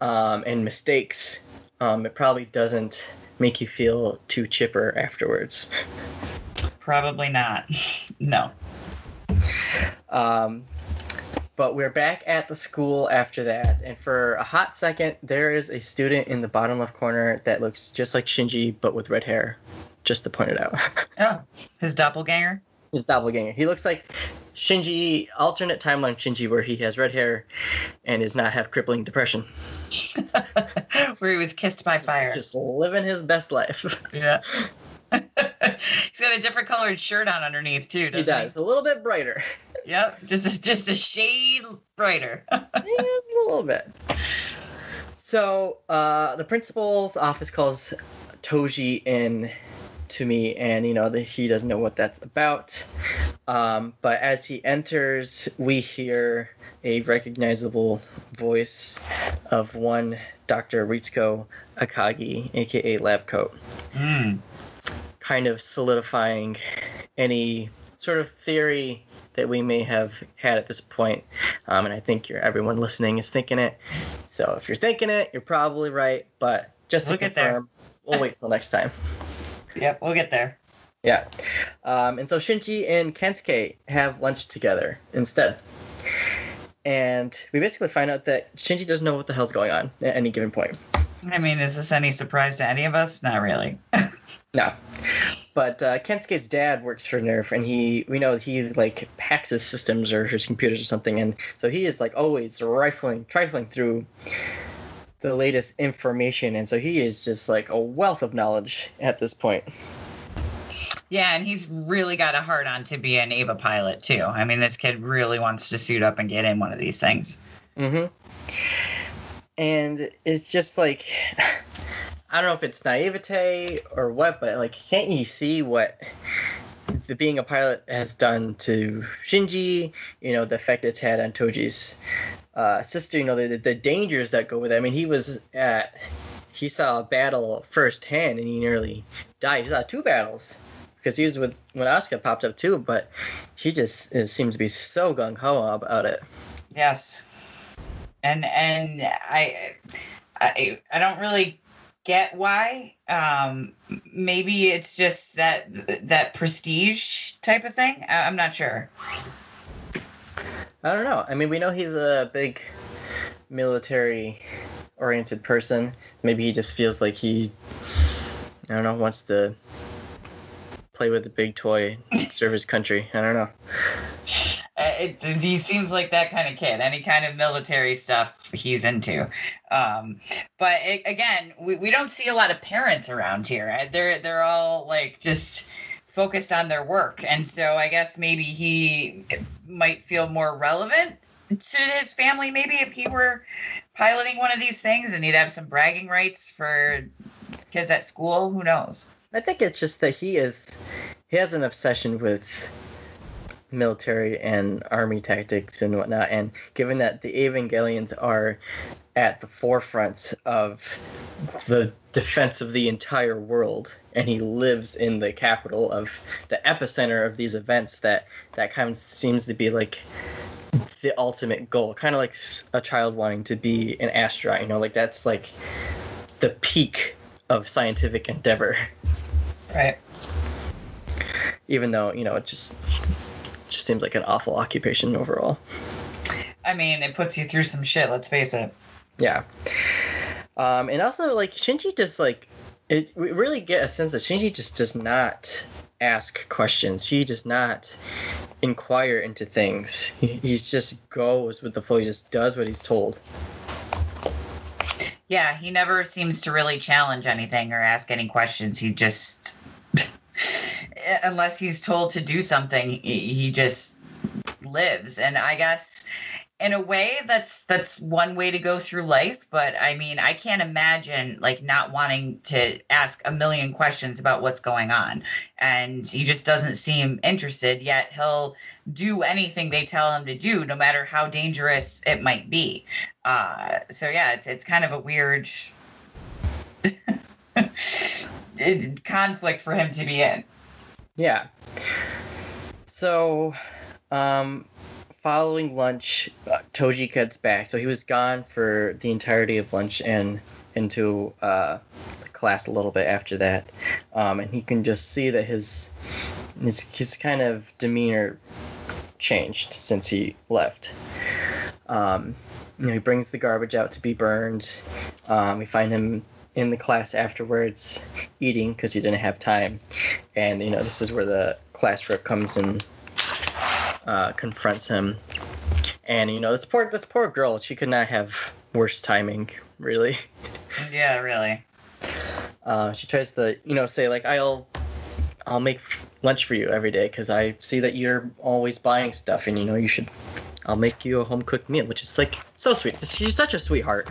Speaker 1: um, and mistakes, um, it probably doesn't make you feel too chipper afterwards.
Speaker 2: Probably not. no.
Speaker 1: Um, but we're back at the school after that, and for a hot second, there is a student in the bottom left corner that looks just like Shinji, but with red hair. Just to point it out.
Speaker 2: Oh, his doppelganger?
Speaker 1: His doppelganger. He looks like Shinji, alternate timeline Shinji, where he has red hair and does not have crippling depression.
Speaker 2: Where he was kissed by fire.
Speaker 1: Just living his best life.
Speaker 2: Yeah. He's got a different colored shirt on underneath too.
Speaker 1: he
Speaker 2: Doesn't
Speaker 1: does. A little bit brighter.
Speaker 2: Yep. Just a, just a shade brighter.
Speaker 1: Yeah, a little bit. So uh, the principal's office calls Toji in to me, and you know that he doesn't know what that's about. Um, but as he enters, we hear a recognizable voice of one Dr. Ritsuko Akagi, aka Lab Coat,
Speaker 2: Mm.
Speaker 1: kind of solidifying any sort of theory that we may have had at this point. Um, and I think you're, everyone listening is thinking it. So if you're thinking it, you're probably right. But just to
Speaker 2: We'll
Speaker 1: confirm, we'll wait till next time.
Speaker 2: Yep. We'll get there.
Speaker 1: Yeah. Um, and so Shinji and Kensuke have lunch together instead. And we basically find out that Shinji doesn't know what the hell's going on at any given point.
Speaker 2: I mean, is this any surprise to any of us? Not really.
Speaker 1: No. But uh, Kensuke's dad works for NERV, and he we know he like hacks his systems or his computers or something, and so he is like always rifling, trifling through the latest information, and so he is just like a wealth of knowledge at this point.
Speaker 2: Yeah, and he's really got a heart on to be an Eva pilot too. I mean, this kid really wants to suit up and get in one of these things.
Speaker 1: Mm-hmm. And it's just like I don't know if it's naivete or what, but like, can't you see what the being a pilot has done to Shinji? You know, the effect it's had on Toji's uh, sister. You know, the the dangers that go with it. I mean, he was at he saw a battle firsthand, and he nearly died. He saw two battles because he was with when Asuka popped up too, but he just seems to be so gung ho about it.
Speaker 2: Yes, and and I, I I don't really get why. Um, maybe it's just that that prestige type of thing. I, I'm not sure.
Speaker 1: I don't know. I mean, we know he's a big military oriented person. Maybe he just feels like he, I don't know, wants to play with the big toy, serve his country. I don't know.
Speaker 2: Uh, It, he seems like that kind of kid. Any kind of military stuff he's into. Um, but it, again, we, we don't see a lot of parents around here. Uh, They're they're all like just focused on their work, and so I guess maybe he might feel more relevant to his family. Maybe if he were piloting one of these things, and he'd have some bragging rights for kids at school. Who knows?
Speaker 1: I think it's just that he is, he has an obsession with military and army tactics and whatnot. And given that the Evangelions are at the forefront of the defense of the entire world, and he lives in the capital of the epicenter of these events, that that kind of seems to be like the ultimate goal. Kind of like a child wanting to be an astronaut. You know, like that's like the peak of scientific endeavor
Speaker 2: Right.
Speaker 1: even though you know it just just seems like an awful occupation overall.
Speaker 2: I mean, it puts you through some shit. Let's face it.
Speaker 1: Yeah. Um, and also like Shinji just like it we really get a sense that Shinji just does not ask questions. He does not inquire into things. He, he just goes with the flow. He just does what he's told.
Speaker 2: Yeah, he never seems to really challenge anything or ask any questions. He just, unless he's told to do something, he, he just lives. And I guess, in a way, that's that's one way to go through life. But I mean, I can't imagine like not wanting to ask a million questions about what's going on, and he just doesn't seem interested. Yet he'll do anything they tell him to do, no matter how dangerous it might be. Uh, so yeah, it's it's kind of a weird conflict for him to be in.
Speaker 1: Yeah. So, um, following lunch, uh, Toji gets back. So he was gone for the entirety of lunch and into uh, class a little bit after that, um, and he can just see that his his his kind of demeanor changed since he left. Um, you know, he brings the garbage out to be burned. Um, we find him in the class afterwards eating because he didn't have time, and you know this is where the class rep comes and uh, confronts him. And you know this poor this poor girl, she could not have worse timing, really.
Speaker 2: Yeah, really.
Speaker 1: Uh, she tries to you know say like I'll I'll make lunch for you every day because I see that you're always buying stuff, and you know you should. I'll make you a home cooked meal, which is like so sweet. She's such a sweetheart.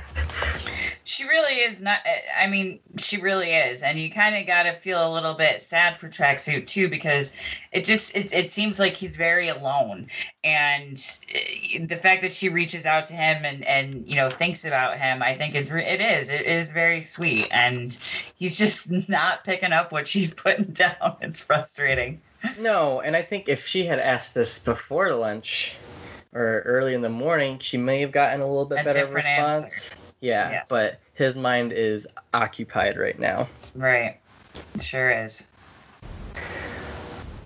Speaker 2: She really is not. I mean, she really is, and you kind of got to feel a little bit sad for Tracksuit too, because it just it, it seems like he's very alone, and eh, the fact that she reaches out to him and and you know thinks about him, I think is it is it is very sweet, and he's just not picking up what she's putting down. It's frustrating.
Speaker 1: No, and I think if she had asked this before lunch or early in the morning, she may have gotten a little bit
Speaker 2: A
Speaker 1: better response.
Speaker 2: answer.
Speaker 1: Yeah,
Speaker 2: Yes.
Speaker 1: but his mind is occupied right now.
Speaker 2: Right. It sure is.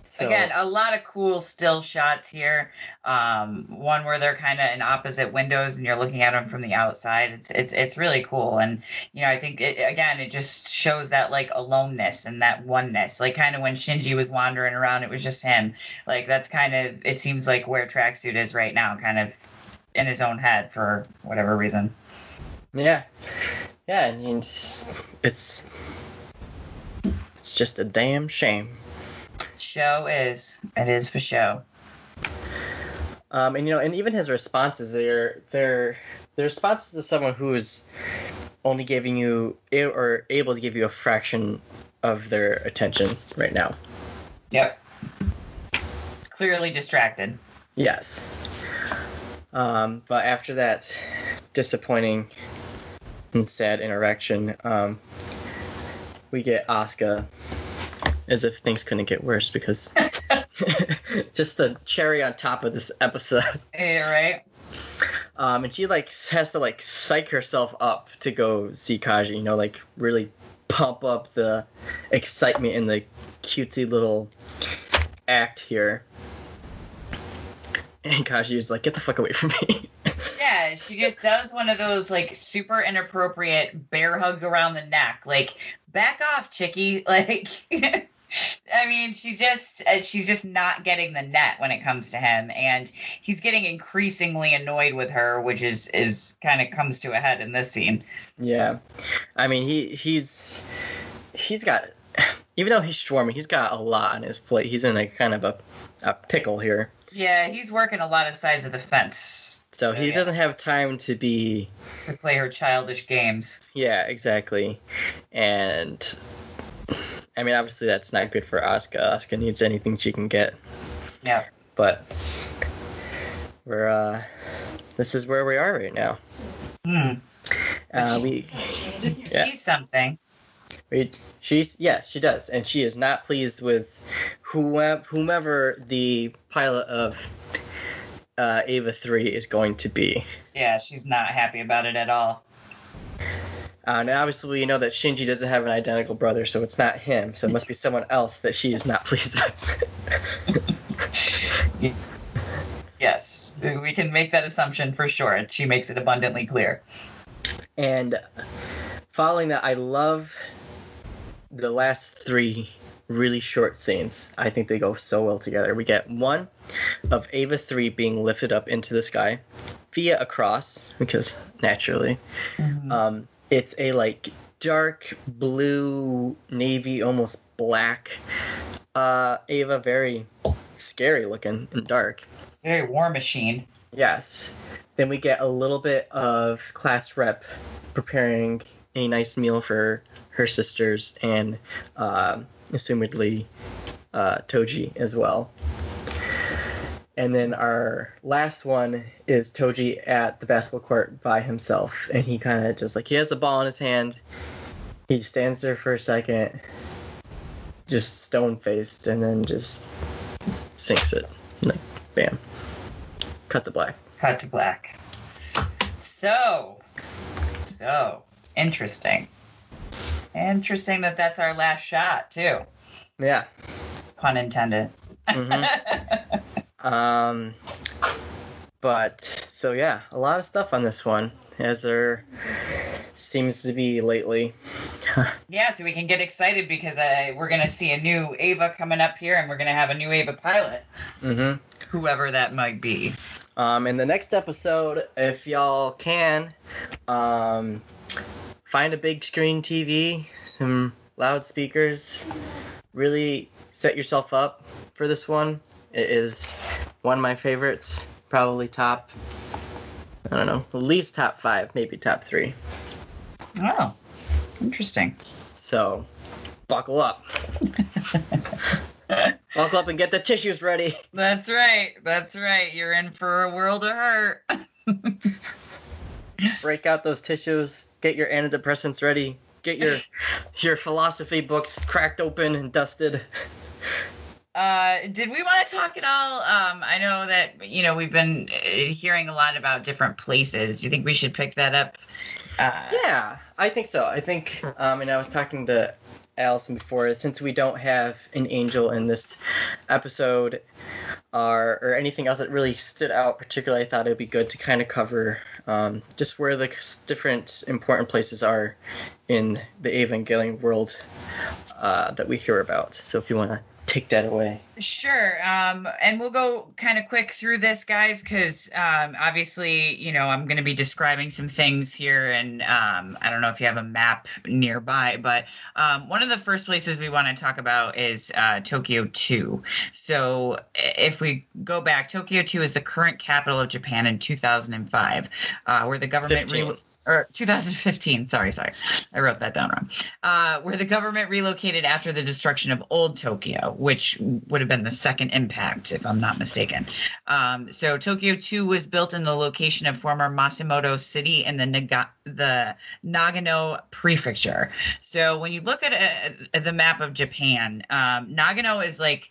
Speaker 1: So,
Speaker 2: Again, a lot of cool still shots here. Um, one where they're kind of in opposite windows and you're looking at them from the outside. It's it's it's really cool, and you know I think it, again it just shows that like aloneness and that oneness. Like kind of when Shinji was wandering around, it was just him. Like that's kind of it seems like where Tracksuit is right now, kind of in his own head for whatever reason.
Speaker 1: Yeah, yeah, and it's it's it's just a damn shame.
Speaker 2: Show is it is for show.
Speaker 1: Um, and you know, and even his responses, they're they're the responses to someone who is only giving you or able to give you a fraction of their attention right now.
Speaker 2: Yep. Clearly distracted.
Speaker 1: Yes. Um, but after that disappointing and sad interaction, um, we get Asuka as if things couldn't get worse because just the cherry on top of this episode.
Speaker 2: Yeah, right.
Speaker 1: Um, and she like has to like psych herself up to go see Kaji, you know, like really pump up the excitement in the cutesy little act here. And Kaji is like, get the fuck away from me.
Speaker 2: Yeah, she just does one of those like super inappropriate bear hug around the neck. Like, back off, chickie. Like, I mean, she just uh, she's just not getting the net when it comes to him, and he's getting increasingly annoyed with her, which is is kind of comes to a head in this scene.
Speaker 1: yeah. I mean, he he's he's got even though he's swarming, he's got a lot on his plate. He's in a kind of a, a pickle here.
Speaker 2: Yeah, he's working a lot of sides of the fence
Speaker 1: So he
Speaker 2: yeah.
Speaker 1: doesn't have time to be
Speaker 2: to play her childish games.
Speaker 1: Yeah, exactly. And I mean, obviously, that's not good for Asuka. Asuka needs anything she can get.
Speaker 2: Yeah.
Speaker 1: But we're uh, this is where we are right now.
Speaker 2: Hmm.
Speaker 1: Uh, we, Yeah.
Speaker 2: Sees something.
Speaker 1: We, she's yes, she does, and she is not pleased with whoever whomever the pilot of uh, Eva three is going to be.
Speaker 2: Yeah, she's not happy about it at all.
Speaker 1: Uh, and obviously, we know that Shinji doesn't have an identical brother, so it's not him. So it must be someone else that she is not pleased with.
Speaker 2: Yes, we can make that assumption for sure. She makes it abundantly clear.
Speaker 1: And following that, I love the last three really short scenes. I think they go so well together. We get one of Eva 3 being lifted up into the sky via a cross, because naturally. Um, it's a like dark blue, navy, almost black uh, Eva, very scary looking and dark.
Speaker 2: Very war machine.
Speaker 1: Yes. Then we get a little bit of class rep preparing a nice meal for her sisters and uh, assumedly uh, Toji as well. And then our last one is Toji at the basketball court by himself. And he kind of just like, he has the ball in his hand. He stands there for a second, just stone faced, and then just sinks it. Like, bam. Cut the black.
Speaker 2: Cut to black. So, so interesting. Interesting that that's our last shot too.
Speaker 1: Yeah.
Speaker 2: Pun intended.
Speaker 1: Mm-hmm. um, but so yeah, a lot of stuff on this one, as there seems to be lately.
Speaker 2: yeah, so we can get excited because uh, we're gonna see a new Eva coming up here, and we're gonna have a new Eva pilot,
Speaker 1: mm-hmm.
Speaker 2: whoever that might be.
Speaker 1: Um, in the next episode, if y'all can, um, find a big screen TV, some loudspeakers, really set yourself up for this one. It is one of my favorites, probably top, I don't know, at least top five, maybe top three.
Speaker 2: Oh, interesting.
Speaker 1: So, buckle up. buckle up and get the tissues ready.
Speaker 2: That's right. That's right. You're in for a world of hurt.
Speaker 1: Break out those tissues. Get your antidepressants ready. Get your your philosophy books cracked open and dusted.
Speaker 2: Uh, did we want to talk at all? Um, I know that you know we've been uh, hearing a lot about different places. Do you think we should pick that up?
Speaker 1: Uh, yeah, I think so. I think, um, and I was talking to Allison before. Since we don't have an angel in this episode, or or anything else that really stood out particularly, I thought it'd be good to kind of cover um, just where the different important places are in the Evangelion world uh, that we hear about. So if you want to take that away.
Speaker 2: Sure. Um, and we'll go kind of quick through this, guys, because um, obviously, you know, I'm going to be describing some things here. And um, I don't know if you have a map nearby, but um, one of the first places we want to talk about is uh, Tokyo 2. So if we go back, Tokyo 2 is the current capital of Japan in 2005, uh, where the government. Re- or 2015. Sorry, sorry, I wrote that down wrong. Uh, where the government relocated after the destruction of Old Tokyo, which would have been the second impact, if I'm not mistaken. Um, so Tokyo 2 was built in the location of former Matsumoto City in the Naga- the Nagano Prefecture. So when you look at, a, at the map of Japan, um, Nagano is like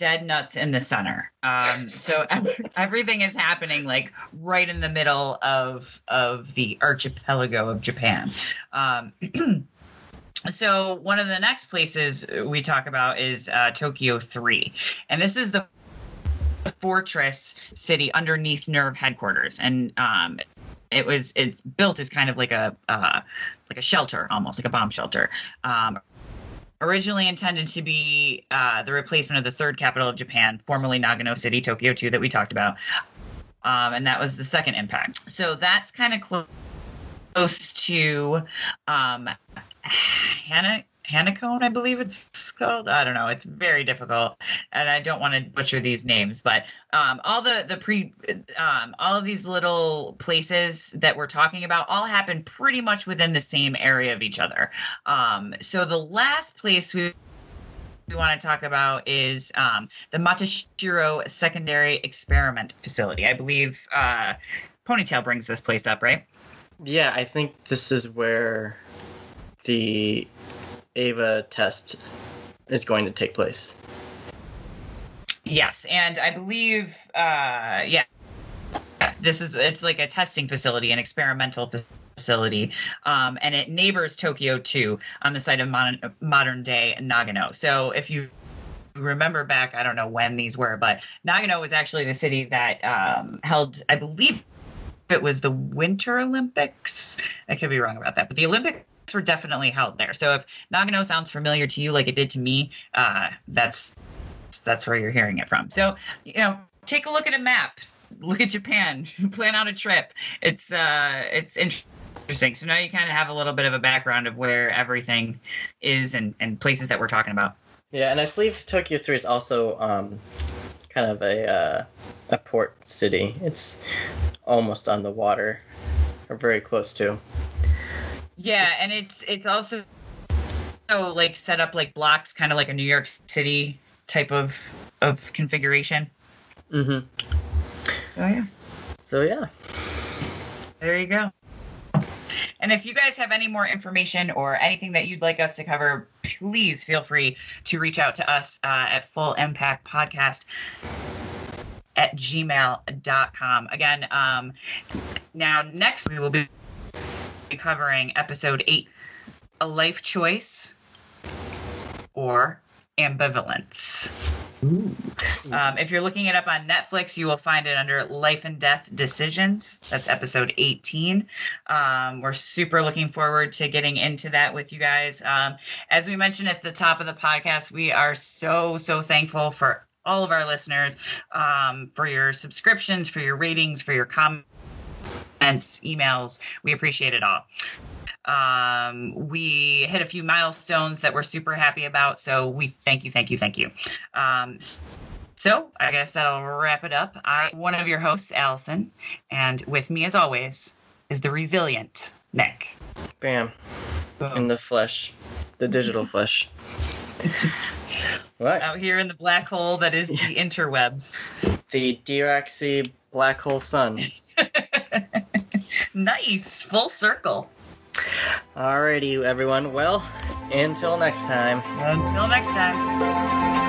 Speaker 2: dead nuts in the center. Um, so every, everything is happening like right in the middle of of the archipelago of Japan. Um, so one of the next places we talk about is uh, Tokyo Three, and this is the fortress city underneath NERV headquarters, and um, it was it's built as kind of like a uh, like a shelter, almost like a bomb shelter. Um, originally intended to be uh, the replacement of the third capital of Japan, formerly Nagano City, Tokyo 2, that we talked about. Um, and that was the second impact. So that's kind of close to um, Hana, Hanakone, I believe it's called. I don't know. It's very difficult, and I don't want to butcher these names. But um, all the the pre, um, all of these little places that we're talking about all happen pretty much within the same area of each other. Um, so the last place we we want to talk about is um, the Matsushiro Secondary Experiment Facility. I believe uh, Ponytail brings this place up, right?
Speaker 1: Yeah, I think this is where the Eva test is going to take place.
Speaker 2: Yes, and I believe, uh, yeah, this is it's like a testing facility, an experimental facility, um, and it neighbors Tokyo 2 on the site of modern, modern day Nagano. So if you remember back, I don't know when these were, but Nagano was actually the city that um, held, I believe, it was the Winter Olympics. I could be wrong about that, but the Were definitely held there. So if Nagano sounds familiar to you like it did to me, uh, that's that's where you're hearing it from. So you know, take a look at a map. Look at Japan. Plan out a trip. It's uh, it's interesting. So now you kind of have a little bit of a background of where everything is and and places that we're talking about.
Speaker 1: Yeah, and I believe Tokyo Three is also um, kind of a uh, a port city. It's almost on the water, or very close to.
Speaker 2: Yeah, and it's it's also so like set up like blocks, kind of like a New York City type of of configuration.
Speaker 1: Mm-hmm.
Speaker 2: So yeah.
Speaker 1: So yeah.
Speaker 2: There you go. And if you guys have any more information or anything that you'd like us to cover, please feel free to reach out to us uh, at Full Impact Podcast at gmail.com. Again, um, now next we will be covering episode eight a life choice, or ambivalence. Um, if you're looking it up on Netflix, you will find it under Life and Death Decisions. That's episode 18. Um, we're super looking forward to getting into that with you guys. Um, as we mentioned at the top of the podcast, we are so, so thankful for all of our listeners, um, for your subscriptions, for your ratings, for your comments, emails. We appreciate it all. Um, we hit a few milestones that we're super happy about. So we thank you, thank you, thank you. Um, so I guess that'll wrap it up. I one of your hosts, Allison, and with me as always is the resilient Nick.
Speaker 1: Bam. In the flesh, the digital flesh. What?
Speaker 2: Out here in the black hole that is the interwebs.
Speaker 1: The Dirac Sea black hole sun.
Speaker 2: nice, full circle.
Speaker 1: Alrighty, everyone. Well, until next time.
Speaker 2: Until next time.